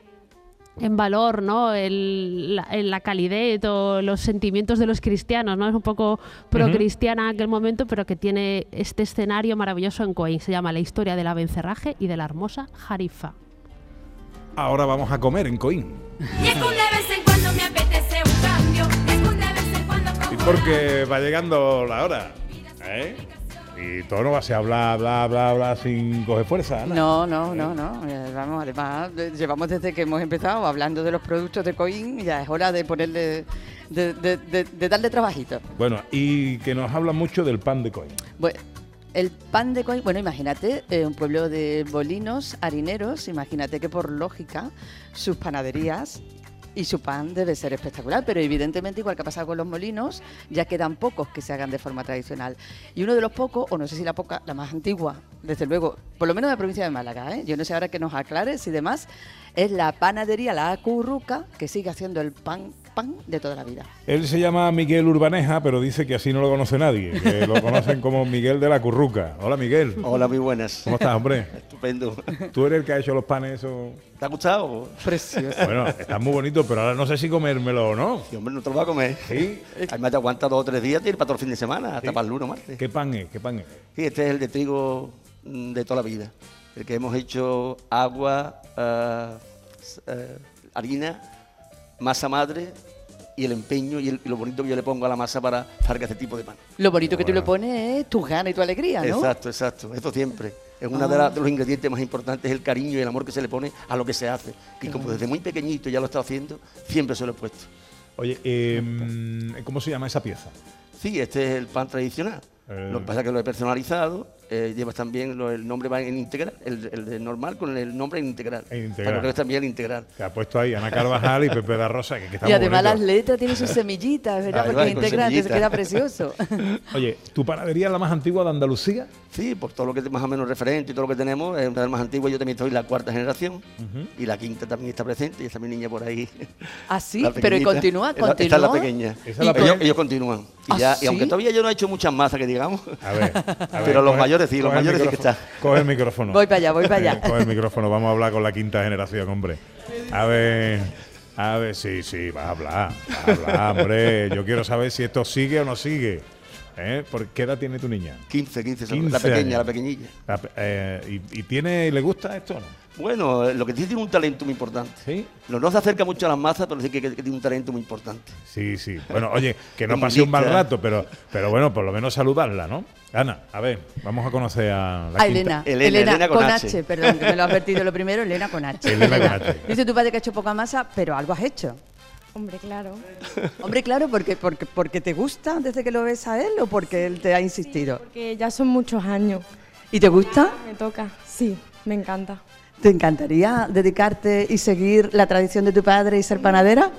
en valor ¿no? el, la, el- la calidez o los sentimientos de los cristianos. ¿no? Es un poco pro-cristiana en aquel momento, pero que tiene este escenario maravilloso en Coín. Se llama La historia del abencerraje y de la hermosa Jarifa. Ahora vamos a comer en Coín. Y porque va llegando la hora. ¿eh? Y todo no va a ser bla, bla, bla, bla sin coger fuerza. Ana. No, no, no, no. Eh, Vamos, además, de- llevamos desde que hemos empezado hablando de los productos de Coín, ya es hora de ponerle, de, de- de- de darle trabajito. Bueno, y que nos habla mucho del pan de Coín. Bueno, el pan de Coín, bueno, imagínate, eh, un pueblo de bolinos, harineros, imagínate que por lógica sus panaderías y su pan debe ser espectacular, pero evidentemente, igual que ha pasado con los molinos, ya quedan pocos que se hagan de forma tradicional. Y uno de los pocos, o no sé si la poca, la más antigua, desde luego, por lo menos de la provincia de Málaga, ¿eh? yo no sé ahora que nos aclares y demás, es la panadería La Curruca, que sigue haciendo el pan, pan de toda la vida. Él se llama Miguel Urbaneja, pero dice que así no lo conoce nadie, que lo conocen como Miguel de la Curruca. Hola Miguel. Hola, muy buenas. ¿Cómo estás, hombre? Estupendo. ¿Tú eres el que ha hecho los panes eso? ¿Te ha gustado? Precioso. Bueno, está muy bonito, pero ahora no sé si comérmelo o no. Sí, hombre, no te lo vas a comer. ¿Sí? Además te aguanta dos o tres días, tiene para todo el fin de semana, hasta Sí. para el lunes o martes. ¿Qué pan es? ¿Qué pan es? Sí, este es el de trigo mm, de toda la vida. El que hemos hecho agua, s- eh, harina, masa madre y el empeño y, el- y lo bonito que yo le pongo a la masa para, para que este tipo de pan. Lo bonito que tú le pones es tus ganas y tu alegría, ¿no? Exacto, exacto. Esto siempre. Es uno de, Ah. la- de los ingredientes más importantes, el cariño y el amor que se le pone a lo que se hace. Y como desde muy pequeñito ya lo he estado haciendo, siempre se lo he puesto. Oye, eh, ¿cómo se llama esa pieza? Sí, este es el pan tradicional. Eh. Lo que pasa es que lo he personalizado. Eh, llevas también, lo- el nombre va en integral, el, el de normal con el nombre en integral. En integral. Para que veas también el integral. Que ha puesto ahí Ana Carvajal y Pepe da Rosa, que, que está Y muy además las letras tienen sus semillitas, ¿verdad? Ahí Porque va, es con integrante, se queda precioso. Oye, ¿tu panadería es la más antigua de Andalucía? Sí, por todo lo que es más o menos referente y todo lo que tenemos, es una de las más antiguas. Yo también estoy la cuarta generación y la quinta también está presente y está mi niña por ahí. Así, La pero y continúa, continúa. Esta es la pequeña. Esa es la ellos, pequeña. ellos continúan. Y, ¿Ah, ya, sí? y aunque todavía yo no he hecho muchas masas que digamos, A ver. a ver, Pero los coge- mayores sí, los mayores sí que micrófono, está. Coge el micrófono. Voy para allá, voy para allá. Eh, Coge el micrófono, vamos a hablar con la quinta generación, hombre. A ver, a ver, sí, sí, vas a hablar, vas a hablar, hombre. Yo quiero saber si esto sigue o no sigue. ¿Eh? ¿Por qué edad tiene tu niña? 15, 15, son 15 la pequeña, años. la pequeñilla. La pe- eh, y, y tiene, ¿Le gusta esto o no? Bueno, lo que sí tiene un talento muy importante. Sí. No, no se acerca mucho a las masas, pero sí que, que tiene un talento muy importante. Sí, sí. Bueno, oye, que no pase un mal rato, pero, pero bueno, por lo menos saludarla, ¿no? Ana, a ver, vamos a conocer a la Ah, quinta. Elena. Elena, Elena con con H. H. perdón, que me lo has advertido lo primero, Elena con H. Elena con H. Dice tu padre que ha hecho poca masa, pero algo has hecho. Hombre, claro. Hombre, claro, porque, porque, porque te gusta desde que lo ves a él o porque él te ha insistido. Porque ya son muchos años. ¿Y te gusta? Me toca. Sí, me encanta. ¿Te encantaría dedicarte y seguir la tradición de tu padre y ser panadera?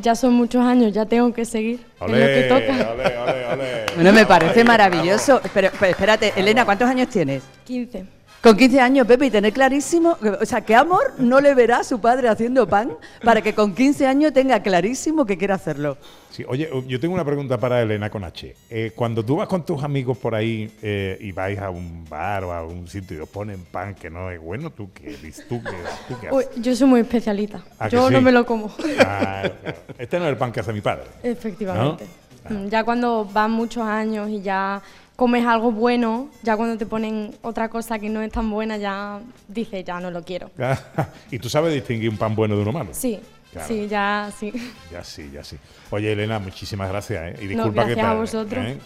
Ya son muchos años, ya tengo que seguir. es lo que toca. olé, olé, olé. Bueno, me parece maravilloso. Pero, pero espérate, Elena, ¿cuántos años tienes? 15. Con 15 años, Pepe, y tener clarísimo, o sea, ¿qué amor no le verá a su padre haciendo pan para que con 15 años tenga clarísimo que quiere hacerlo? Sí, oye, yo tengo una pregunta para Elena con H. Eh, cuando tú vas con tus amigos por ahí eh, y vais a un bar o a un sitio y os ponen pan que no es bueno, ¿tú qué dices? ¿Tú qué, tú qué Uy, haces? yo soy muy especialista. ¿A que Yo no me lo como. Ah. Este no es el pan que hace mi padre. Efectivamente. ¿No? Mm, Ya cuando van muchos años y ya comes algo bueno, ya cuando te ponen otra cosa que no es tan buena, ya dices, ya no lo quiero. y tú sabes distinguir un pan bueno de uno malo. Sí, Claro. sí, ya sí. Ya sí, ya sí. Oye, Elena, muchísimas gracias. ¿eh? Y No, disculpa que, gracias a vosotros. ¿eh?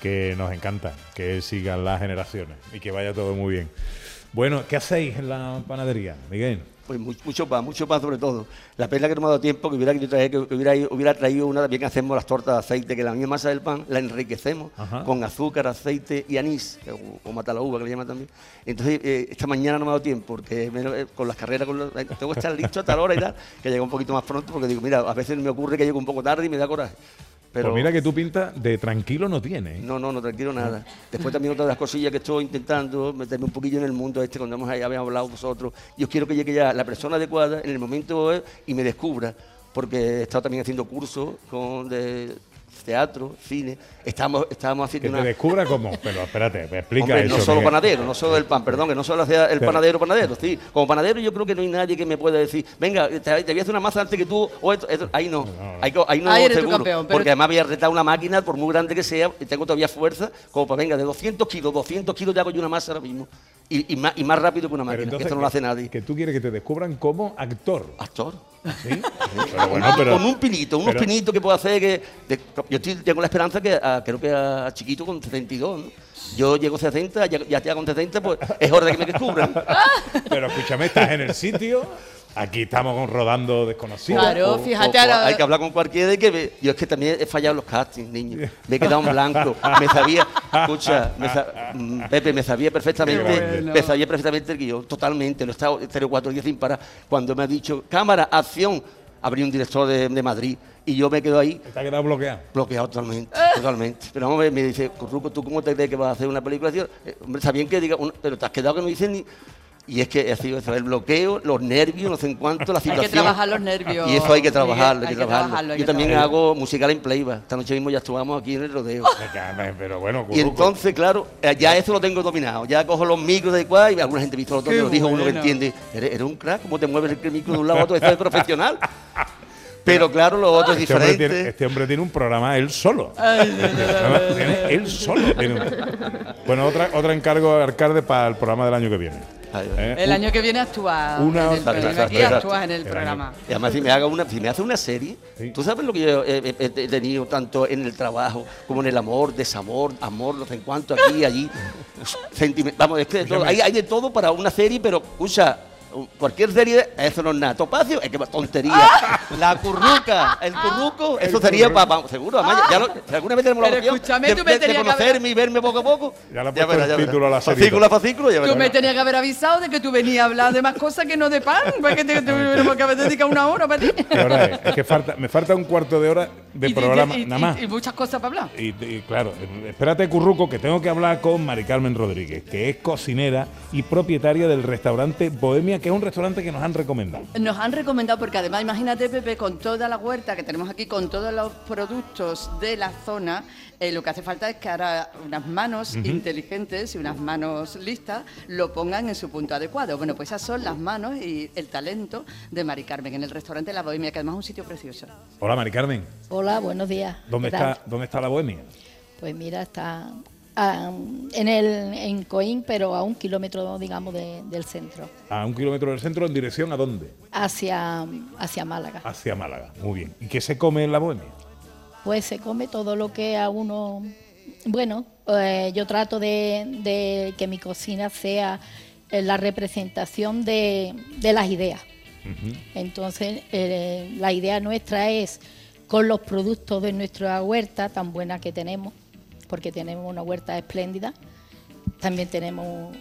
que, que nos encanta que sigan las generaciones y que vaya todo muy bien. Bueno, ¿qué hacéis en la panadería, Miguel? Pues mu- mucho pan, mucho pan sobre todo. La pena que no me ha dado tiempo, que hubiera, querido traer- que hubiera, hubiera traído una también que hacemos las tortas de aceite, que la misma masa del pan la enriquecemos Ajá. con azúcar, aceite y anís, que- o, o mata la uva que le llaman también. Entonces, eh, esta mañana no me ha dado tiempo, porque eh, con las carreras, con los- eh, tengo que estar listo a tal hora y tal, que llegue un poquito más pronto, porque digo, mira, a veces me ocurre que llego un poco tarde y me da coraje. Pero Pues mira que tú pintas de tranquilo no tienes. ¿eh? no, no, no, tranquilo, nada. Después también otra de las cosillas que estoy intentando, meterme un poquillo en el mundo este, cuando hemos, habíamos hablado vosotros. Yo quiero que llegue ya la persona adecuada en el momento eh, y me descubra, porque he estado también haciendo cursos con, de teatro, cine. Estábamos, estábamos haciendo Que te una... descubra cómo. Pero espérate, me explica Hombre, eso. no solo Miguel. panadero, no solo el pan, perdón, que no solo hacía el Pero- panadero panadero, sí. Como panadero yo creo que no hay nadie que me pueda decir, venga, te, te voy a hacer una masa antes que tú, o esto, esto". ahí no, ahí, co- ahí no Ahí seguro, campeón, pero- porque además voy a retar una máquina, por muy grande que sea, y tengo todavía fuerza, como para, venga, de 200 kilos, 200 kilos te hago yo una masa ahora mismo, y, y más, y más rápido que una máquina, que esto no lo hace nadie. Que tú quieres que te descubran como actor. Actor. ¿Sí? Pero bueno, pero- con un pinito, unos pero- pinitos que puedo hacer que de- yo estoy- tengo la esperanza que a- creo que a chiquito con 72, ¿no? Yo llego a 60, ya, ya, ya con 60, pues es hora de que me descubran. Pero escúchame, estás en el sitio. Aquí estamos con- rodando desconocidos. Claro, O- fíjate o- o ahora- Hay que hablar con cualquiera y que me- yo es que también he fallado los castings, niño. Me he quedado en blanco. Me sabía, escucha, me sa- mm, Pepe, me sabía perfectamente, bueno. me sabía perfectamente el guion, totalmente. Lo he estado tres o cuatro días sin parar. Cuando me ha dicho, cámara, acción, abrí un director de, de Madrid y yo me quedo ahí Te ha quedado bloqueado. bloqueado totalmente, totalmente. Pero vamos a ver, me dice, Curruco, ¿tú cómo te crees que vas a hacer una película? Tío? Eh, hombre, está bien que diga, un- pero te has quedado que no dices ni... Y es que ha sido eso, el bloqueo, los nervios, no sé en cuánto, la Hay que situación. trabajar los nervios, Y eso hay que trabajarlo, hay hay que que trabajarlo. trabajarlo, hay Yo que también trabajarlo. hago musical en Playba. Esta noche mismo ya estuvamos aquí en el rodeo. Pero bueno, Y entonces, claro, eh, ya eso lo tengo dominado. Ya cojo los micros de cuál y alguna gente visto lo otro, lo dijo uno que entiende. Eres, eres un crack, ¿cómo te mueves el micro de un lado a otro? Eso es profesional. Pero claro, lo otro es Este hombre, diferente. tiene, este hombre tiene un programa él solo. Ay, tiene él solo. tiene un- Bueno, otra, otra encargo de alcalde para el programa del año que viene. ¿Eh? El Un- año que viene actúa Una- en el Exacto. Aquí exacto. actúas en el El programa. Y además, si me, haga una, si me hace una serie, tú sabes lo que yo he, he- he tenido tanto en el trabajo como en el amor, desamor, amor, no sé en cuánto, aquí, allí. Vamos, es que de todo, hay, hay de todo para una serie, pero, usa cualquier serie, eso no es nada. Topacio, es que tontería. La curruca, el curruco, El eso sería para. seguro, además, ya, lo- si alguna vez tenemos la opción escúchame, de, tú me de- de tenías que haber- conocerme y verme poco a poco. Ya le ha Ya verás, el título a la serie. Fascículo a fascículo, ya Tú me tenías que haber avisado de que tú venías a hablar de más cosas que no de pan, porque te tuviéramos que haber dedicado una hora para ti. ¿Qué hora es? Es que falta, me falta un cuarto de hora de Y- programa, y- y- nada más. Y, muchas cosas para hablar. Y, y claro, espérate, Curruco, que tengo que hablar con Mari Carmen Rodríguez, que es cocinera y propietaria del restaurante Bohemia, que es un restaurante que nos han recomendado. Nos han recomendado, porque además, imagínate, Pepe, con toda la huerta que tenemos aquí, con todos los productos de la zona, eh, lo que hace falta es que ahora unas manos inteligentes y unas manos listas lo pongan en su punto adecuado. Bueno, pues esas son las manos y el talento de Mari Carmen en el restaurante La Bohemia, que además es un sitio precioso. Hola, Mari Carmen. Hola, buenos días. ¿Dónde está, ¿Dónde está la Bohemia? Pues mira, está en el en Coín, pero a un kilómetro, digamos, de- del centro, A un kilómetro del centro, ¿en dirección a dónde? hacia, hacia Málaga. Hacia Málaga. Muy bien. ¿Y qué se come en la Bohemia? Pues se come todo lo que a uno... Bueno, eh, yo trato de, de que mi cocina sea eh, la representación de, de las ideas. Entonces, eh, la idea nuestra es, con los productos de nuestra huerta, tan buena que tenemos, porque tenemos una huerta espléndida, también tenemos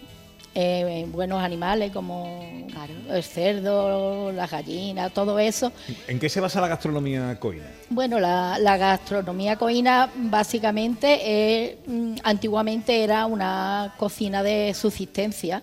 eh, buenos animales como el cerdo, las gallinas, todo eso. ¿En qué se basa la gastronomía coina? Bueno, la, la gastronomía coína básicamente eh, mm, antiguamente era una cocina de subsistencia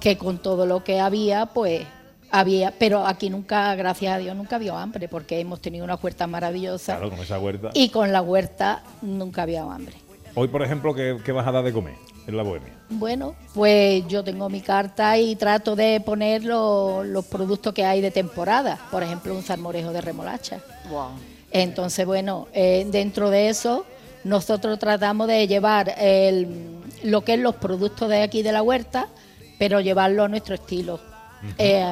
que con todo lo que había, pues había, pero aquí nunca, gracias a Dios, nunca había hambre porque hemos tenido una huerta maravillosa Claro, con esa huerta. y con la huerta nunca había hambre. Hoy, por ejemplo, ¿qué, qué vas a dar de comer en la Bohemia? Bueno, pues yo tengo mi carta y trato de poner lo- los productos que hay de temporada, por ejemplo, un salmorejo de remolacha. Entonces, bueno, eh, dentro de eso, nosotros tratamos de llevar el- lo que es los productos de aquí de la huerta, pero llevarlo a nuestro estilo, eh,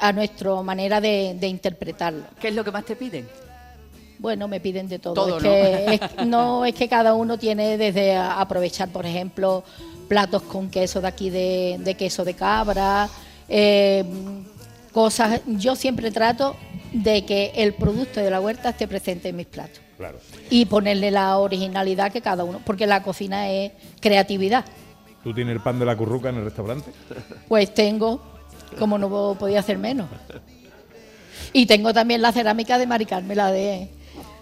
a nuestra manera de, de interpretarlo. ¿Qué es lo que más te piden? Bueno, me piden de todo. Todo, es ¿no? que, es- no, es que cada uno tiene desde aprovechar, por ejemplo, platos con queso de aquí de, de queso de cabra, eh, cosas. Yo siempre trato de que el producto de la huerta esté presente en mis platos Claro. y ponerle la originalidad que cada uno, porque la cocina es creatividad. ¿Tú tienes el pan de la curruca en el restaurante? Pues tengo, como no podía hacer menos. Y tengo también la cerámica de Mari Carmen, la de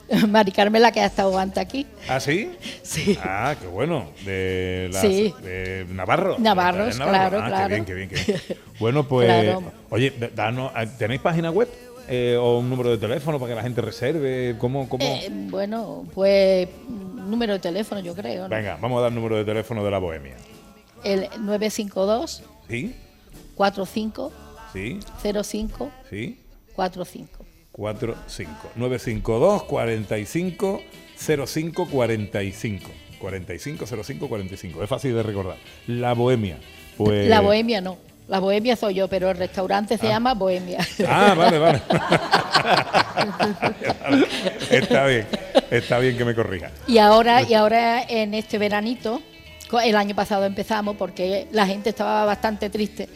Mari Carmen, la que ha estado antes aquí. ¿Ah, sí? Sí. Ah, qué bueno. De, las- Sí. de Navarro. Navarros, claro, ah, claro. Qué bien, qué bien, qué bien. Bueno, pues, Claro. oye, danos, ah, ¿tenéis página web? Eh, ¿O un número de teléfono para que la gente reserve? ¿Cómo, cómo? Eh, bueno, pues número de teléfono, yo creo. ¿no? Venga, vamos a dar número de teléfono de la Bohemia. El 952 ¿Sí? 45 ¿Sí? 05 ¿Sí? 45. 45. 952 45 05 45. 45 05 45. Es fácil de recordar. La Bohemia. Pues... La bohemia no. La bohemia soy yo, pero el restaurante se Ah. llama Bohemia. Ah, vale, vale. está bien, está bien que me corrija. Y ahora, y ahora en este veranito, el año pasado empezamos porque la gente estaba bastante triste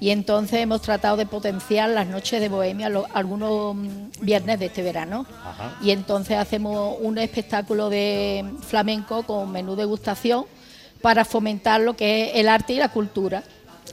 y entonces hemos tratado de potenciar las noches de bohemia algunos mm, viernes de este verano. Y entonces hacemos un espectáculo de flamenco con menú degustación para fomentar lo que es el arte y la cultura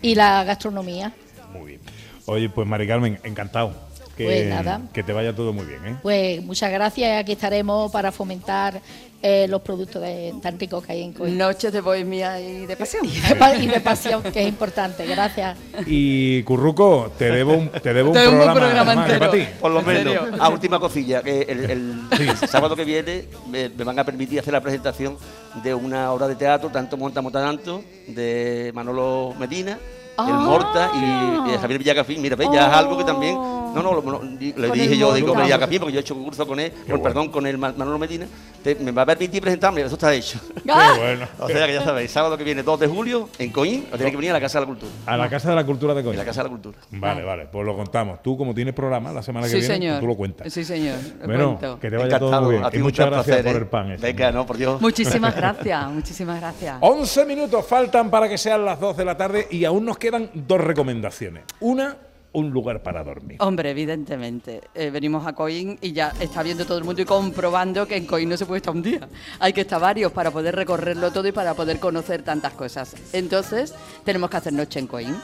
y la gastronomía. Muy bien. Oye, pues Mari Carmen, encantado. Que, Pues nada. que te vaya todo muy bien, ¿eh? Pues muchas gracias, aquí estaremos para fomentar eh, los productos de- tan ricos que hay en Coín. Noches de bohemia y de pasión. Y de, y de pasión, que es importante. Gracias. Y Curruco, te debo un, te debo un Te debo un programa, programa ¿eh, entero. para ti. Por lo ¿En menos. A última cosilla, que el, el sábado que viene me, me van a permitir hacer la presentación de una obra de teatro, tanto monta, monta tanto, de Manolo Medina, Ah. el Morta y, y Javier Villacafín. Mira, ve, ya es algo que también. No, no, lo- lo- le dije yo, digo, Morta. Villacafín, porque yo he hecho un curso con él, con, perdón, con el Ma- Manolo Medina. te- me va a permitir presentarme, eso está hecho. Qué bueno. O sea que ya sabéis, sábado que viene, 2 de julio, en Coín, os tenéis que venir a la Casa de la Cultura. A la Casa de la Cultura de Coño. En la Casa de la Cultura. Vale, vale, pues lo contamos. Tú, como tienes programa la semana que Sí, viene, pues señor. tú lo cuentas. Sí, señor. lo Bueno, cuento. que te vaya todo Encantado, muy bien. Y muchas gracias placer, por ¿eh? el pan. ese. Venga, no, por Dios. Muchísimas gracias, muchísimas gracias. 11 minutos faltan para que sean las 2 de la tarde y aún nos quedan dos recomendaciones. Una, un lugar para dormir. Hombre, evidentemente. eh, venimos a Coín y ya está viendo todo el mundo y comprobando que en Coín no se puede estar un día. Hay que estar varios para poder recorrerlo todo y para poder conocer tantas cosas. Entonces, tenemos que hacer noche en Coín.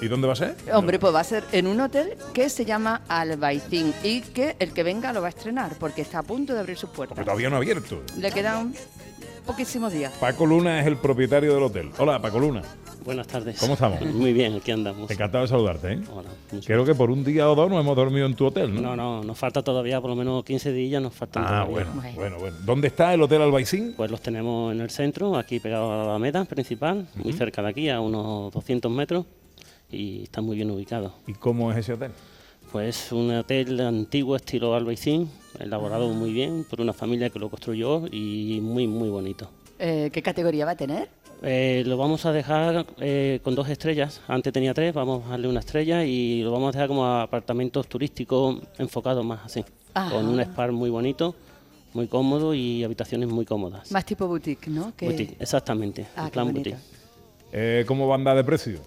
¿Y dónde va a ser? Hombre, pues va a ser en un hotel que se llama Albaicín y que el que venga lo va a estrenar porque está a punto de abrir sus puertas. Porque todavía no ha abierto. Le quedan poquísimos días. Paco Luna es el propietario del hotel. Hola, Paco Luna. Buenas tardes. ¿Cómo estamos? Muy bien, aquí andamos. Encantado de saludarte, ¿eh? Hola, Creo que por un día o dos no hemos dormido en tu hotel, ¿no? No, no, nos falta todavía por lo menos 15 días, nos faltan Ah, todavía. bueno, bueno, bueno. ¿Dónde está el Hotel Albaicín? Pues los tenemos en el centro, aquí pegado a la Alameda principal, muy cerca de aquí, a unos 200 metros, y está muy bien ubicado. ¿Y cómo es ese hotel? Pues un hotel antiguo estilo Albaicín, elaborado muy bien por una familia que lo construyó y muy, muy bonito. Eh, ¿Qué categoría va a tener? Eh, lo vamos a dejar eh, con dos estrellas. Antes tenía tres, vamos a darle una estrella y lo vamos a dejar como apartamentos turísticos enfocados más así. Ajá. Con un spa muy bonito, muy cómodo y habitaciones muy cómodas. Más tipo boutique, ¿no? Que- Boutique, exactamente, Ah, en plan boutique. Eh, ¿Cómo va a andar de precio?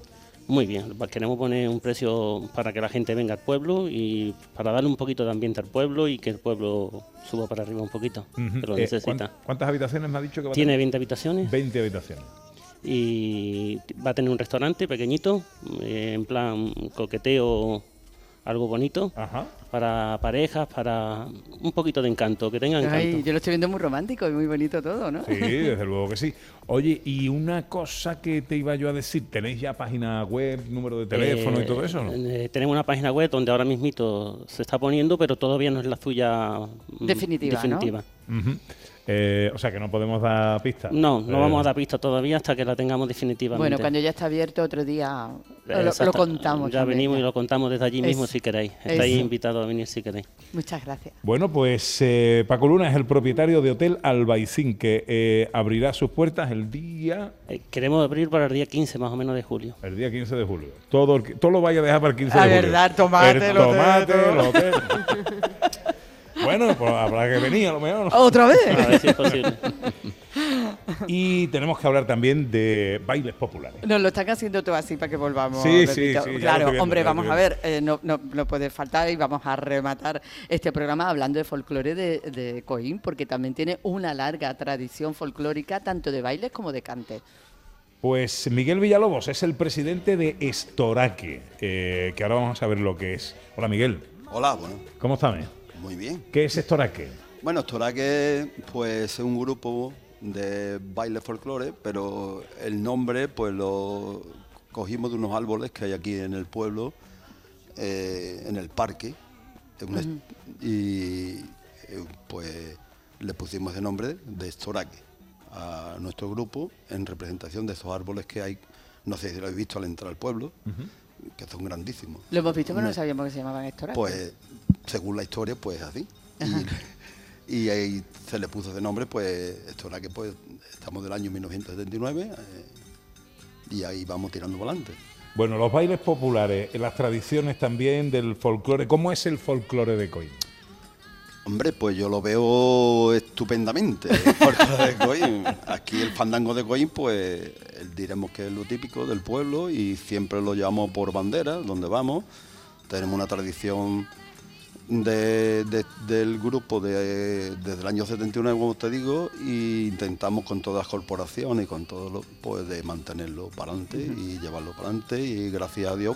Muy bien, queremos poner un precio para que la gente venga al pueblo y para darle un poquito de ambiente al pueblo y que el pueblo suba para arriba un poquito, lo Eh, necesita. ¿cuán- ¿Cuántas habitaciones me ha dicho que va a Tiene tener? 20 habitaciones. 20 habitaciones. y va a tener un restaurante pequeñito, eh, en plan coqueteo, algo bonito, para parejas, para un poquito de encanto, que tengan encanto. Ay, yo lo estoy viendo muy romántico y muy bonito todo, ¿no? Sí, desde luego que sí. Oye, y una cosa que te iba yo a decir, ¿tenéis ya página web, número de teléfono y todo eso? ¿no? Eh, tenemos una página web donde ahora mismito se está poniendo, pero todavía no es la suya mm, Definitiva, ¿no? definitiva. Ujú. Eh, o sea, que no podemos dar pistas. No, no Eh, vamos a dar pista todavía hasta que la tengamos definitivamente. Bueno, cuando ya está abierto otro día lo- contamos. Ya también, venimos ya. y lo contamos desde allí mismo Es- si queréis. Estáis eso. invitados a venir si queréis. Muchas gracias. Bueno, pues eh, Paco Luna es el propietario de Hotel Albaicín, que eh, abrirá sus puertas el día... Eh, queremos abrir para el día 15 más o menos de julio. El día 15 de julio. Todo, el todo lo vaya a dejar para el 15 Ah, de julio. verdad, tomate, el el hotel, tomate, el hotel. bueno, pues habrá que venir a lo mejor. ¿Otra vez? A ver si es posible. y tenemos que hablar también de bailes populares. Nos lo están haciendo todo así para que volvamos. Sí, sí, sí, Claro, viendo, hombre, vamos a ver, eh, no, no, no puede faltar y vamos a rematar este programa hablando de folclore de, de Coín, porque también tiene una larga tradición folclórica, tanto de bailes como de cante. Pues Miguel Villalobos es el presidente de Estoraque, eh, que ahora vamos a saber lo que es. Hola Miguel, Hola, bueno, ¿cómo estás? Muy bien. ¿Qué es Estoraque? Bueno, Storaque pues es un grupo de baile folclore, pero el nombre pues lo cogimos de unos árboles que hay aquí en el pueblo, eh, en el parque, en y eh, pues le pusimos el nombre de Storaque a nuestro grupo en representación de esos árboles que hay, no sé si lo habéis visto al entrar al pueblo, que son grandísimos. Lo hemos visto, pero no sabíamos que se llamaban Estoraque. pues, según la historia, pues así. Y, y ahí se le puso ese nombre, pues, esto era que pues, estamos del año 1979 eh, y ahí vamos tirando para adelante. Bueno, los bailes populares, las tradiciones también del folclore. ¿Cómo es el folclore de Coín? Hombre, pues yo lo veo estupendamente. el folclore de Coín. Aquí el fandango de Coín, pues diremos que es lo típico del pueblo y siempre lo llevamos por bandera, donde vamos. Tenemos una tradición de- de- del grupo de- desde el año 79, como te digo, e intentamos con todas las corporaciones y con todo lo, pues de mantenerlo para adelante y llevarlo para adelante y gracias a Dios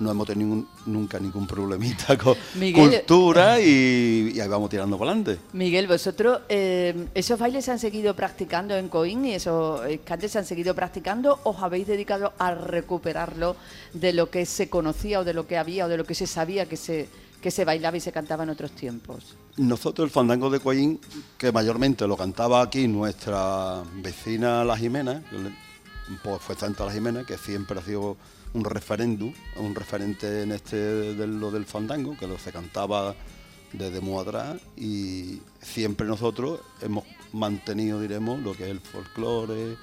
no hemos tenido nunca ningún problemita con Miguel. cultura y, y ahí vamos tirando para adelante. Miguel, vosotros eh, esos bailes se han seguido practicando en Coín y esos cantes se han seguido practicando, os habéis dedicado a recuperarlo de lo que se conocía o de lo que había o de lo que se sabía que se que se bailaba y se cantaba en otros tiempos. Nosotros el fandango de Coín, que mayormente lo cantaba aquí nuestra vecina La Jimena, pues fue Santa La Jimena, que siempre ha sido un referéndum, un referente en este de lo del fandango, que lo se cantaba desde muy atrás y siempre nosotros hemos mantenido, diremos, lo que es el folclore.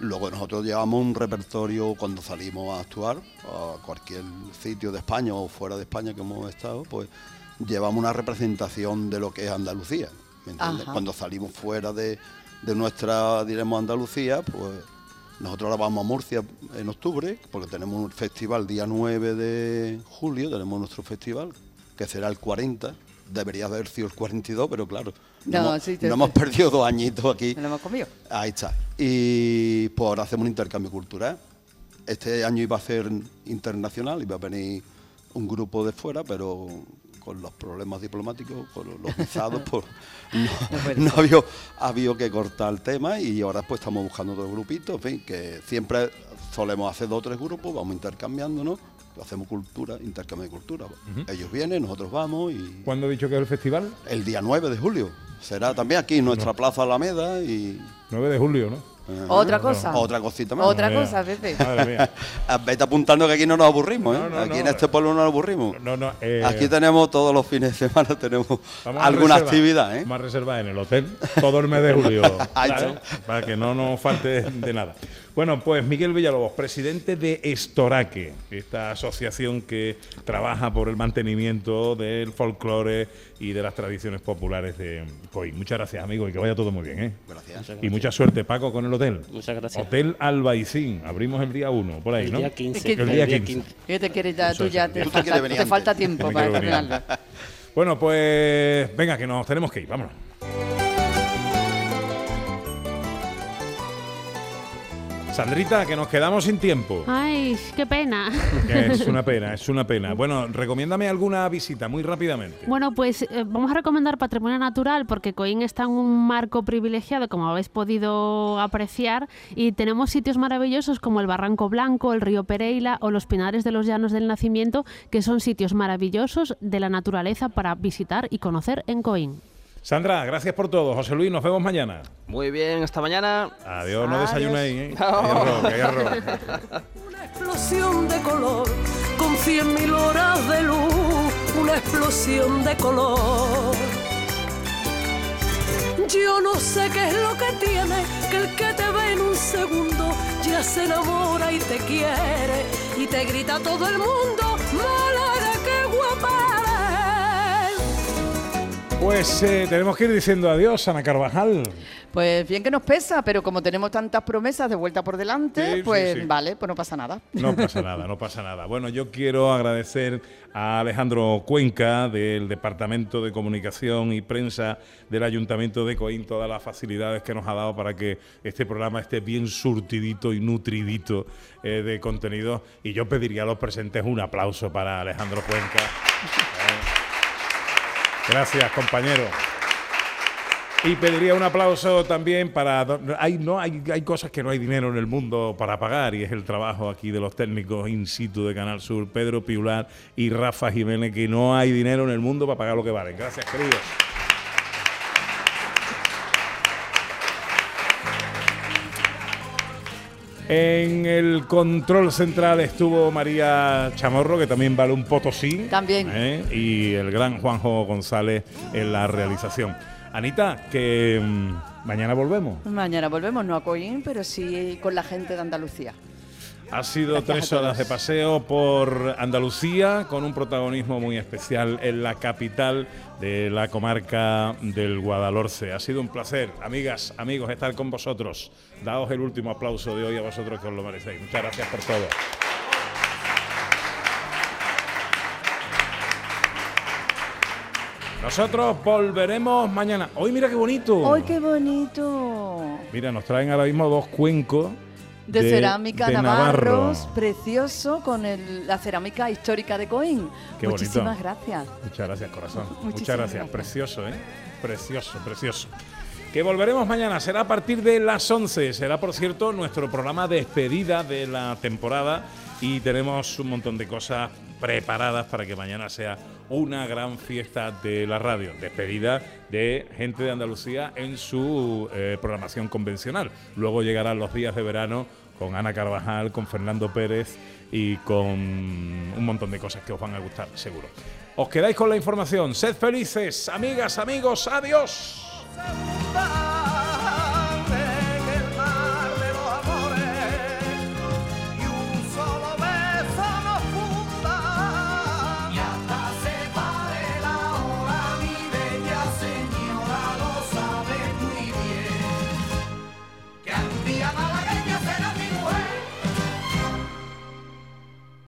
Luego nosotros llevamos un repertorio cuando salimos a actuar a cualquier sitio de España o fuera de España que hemos estado, pues llevamos una representación de lo que es Andalucía. ¿me entiendes? Cuando salimos fuera de, de nuestra, diremos, Andalucía, pues nosotros ahora vamos a Murcia en octubre, porque tenemos un festival día 9 de julio, tenemos nuestro festival, que será el 40. Debería haber sido el 42, pero claro, no, No, hemos, sí, no hemos perdido dos añitos aquí. ¿Me lo hemos comido? Ahí está. Y pues ahora hacemos un intercambio cultural. Este año iba a ser internacional, iba a venir un grupo de fuera, pero con los problemas diplomáticos, con los visados, pues no, no había, había que cortar el tema y ahora pues estamos buscando otro grupito, en fin, que siempre solemos hacer dos o tres grupos, vamos intercambiándonos, hacemos cultura, intercambio de cultura. Ellos vienen, nosotros vamos y... ¿Cuándo he dicho que es el festival? El día 9 de julio. Será también aquí en nuestra Plaza Alameda y... 9 de julio, ¿no? Otra cosa. Otra cosita más. Otra cosa, Pepe. Madre mía. Vete apuntando que aquí no nos aburrimos, ¿eh? No, no, aquí en no. este pueblo no nos aburrimos. No, no, eh, Aquí tenemos todos los fines de semana tenemos alguna actividad, ¿eh? Vamos a reservar en el hotel todo el mes de julio. Para que no nos falte de nada. Bueno, pues Miguel Villalobos, presidente de Estoraque, esta asociación que trabaja por el mantenimiento del folclore y de las tradiciones populares de Coín. Muchas gracias, amigo, y que vaya todo muy bien, ¿eh? Gracias. Y mucha suerte, Paco, con el hotel. Muchas gracias. Hotel Albaicín. Abrimos el día 1, por ahí, El ¿no? día 15. El día 15. ¿Qué te quieres ya? Tú ya te, falta, 15. te falta tiempo para terminarlo. Bueno, pues venga, que nos tenemos que ir, vámonos. Sandrita, que nos quedamos sin tiempo. Ay, qué pena. Es una pena, es una pena. Bueno, recomiéndame alguna visita muy rápidamente. Bueno, pues eh, vamos a recomendar patrimonio natural porque Coín está en un marco privilegiado, como habéis podido apreciar, y tenemos sitios maravillosos como el Barranco Blanco, el río Pereira o los Pinares de los Llanos del Nacimiento, que son sitios maravillosos de la naturaleza para visitar y conocer en Coín. Sandra, gracias por todo. José Luis, nos vemos mañana. Muy bien, hasta mañana. Adiós, no desayunéis, ¿eh? No. Hay que hay arroz. explosión de color, con cien mil horas de luz, una explosión de color. Yo no sé qué es lo que tiene, que el que te ve en un segundo ya se enamora y te quiere y te grita a todo el mundo, Málaga, qué guapa eres". Pues eh, tenemos que ir diciendo adiós, Ana Carvajal. Pues bien que nos pesa, pero como tenemos tantas promesas de vuelta por delante, Sí, sí, pues sí. vale, pues no pasa nada. No pasa nada, no pasa nada. Bueno, yo quiero agradecer a Alejandro Cuenca del Departamento de Comunicación y Prensa del Ayuntamiento de Coín todas las facilidades que nos ha dado para que este programa esté bien surtidito y nutridito eh, de contenido. Y yo pediría a los presentes un aplauso para Alejandro Cuenca. Gracias, compañero. Y pediría un aplauso también para... Hay, no, hay, hay cosas que no hay dinero en el mundo para pagar y es el trabajo aquí de los técnicos in situ de Canal Sur, Pedro Piular y Rafa Jiménez, que no hay dinero en el mundo para pagar lo que valen. Gracias, queridos. En el control central estuvo María Chamorro, que también vale un potosí. También. ¿eh? Y el gran Juanjo González en la realización. Anita, que mm, mañana volvemos. Mañana volvemos, no a Coín, pero sí con la gente de Andalucía. Ha sido Gracias tres horas de paseo por Andalucía con un protagonismo muy especial en la capital de la comarca del Guadalhorce. Ha sido un placer, amigas, amigos, estar con vosotros. Daos el último aplauso de hoy a vosotros que os lo merecéis. Muchas gracias por todo. Nosotros volveremos mañana. Hoy mira qué bonito. ¡Ay, qué bonito! Mira, nos traen ahora mismo dos cuencos de, cerámica de Navarros, precioso, con el- la cerámica histórica de Coín. Qué bonito. Muchísimas gracias. Muchas gracias, corazón. Muchísimas Muchas gracias. gracias. Precioso, ¿eh? Precioso, precioso. Que volveremos mañana, será a partir de las 11. Será, por cierto, nuestro programa de despedida de la temporada y tenemos un montón de cosas preparadas para que mañana sea una gran fiesta de la radio. Despedida de gente de Andalucía en su eh, programación convencional. Luego llegarán los días de verano con Ana Carvajal, con Fernando Pérez y con un montón de cosas que os van a gustar, seguro. Os quedáis con la información. Sed felices, amigas, amigos. Adiós.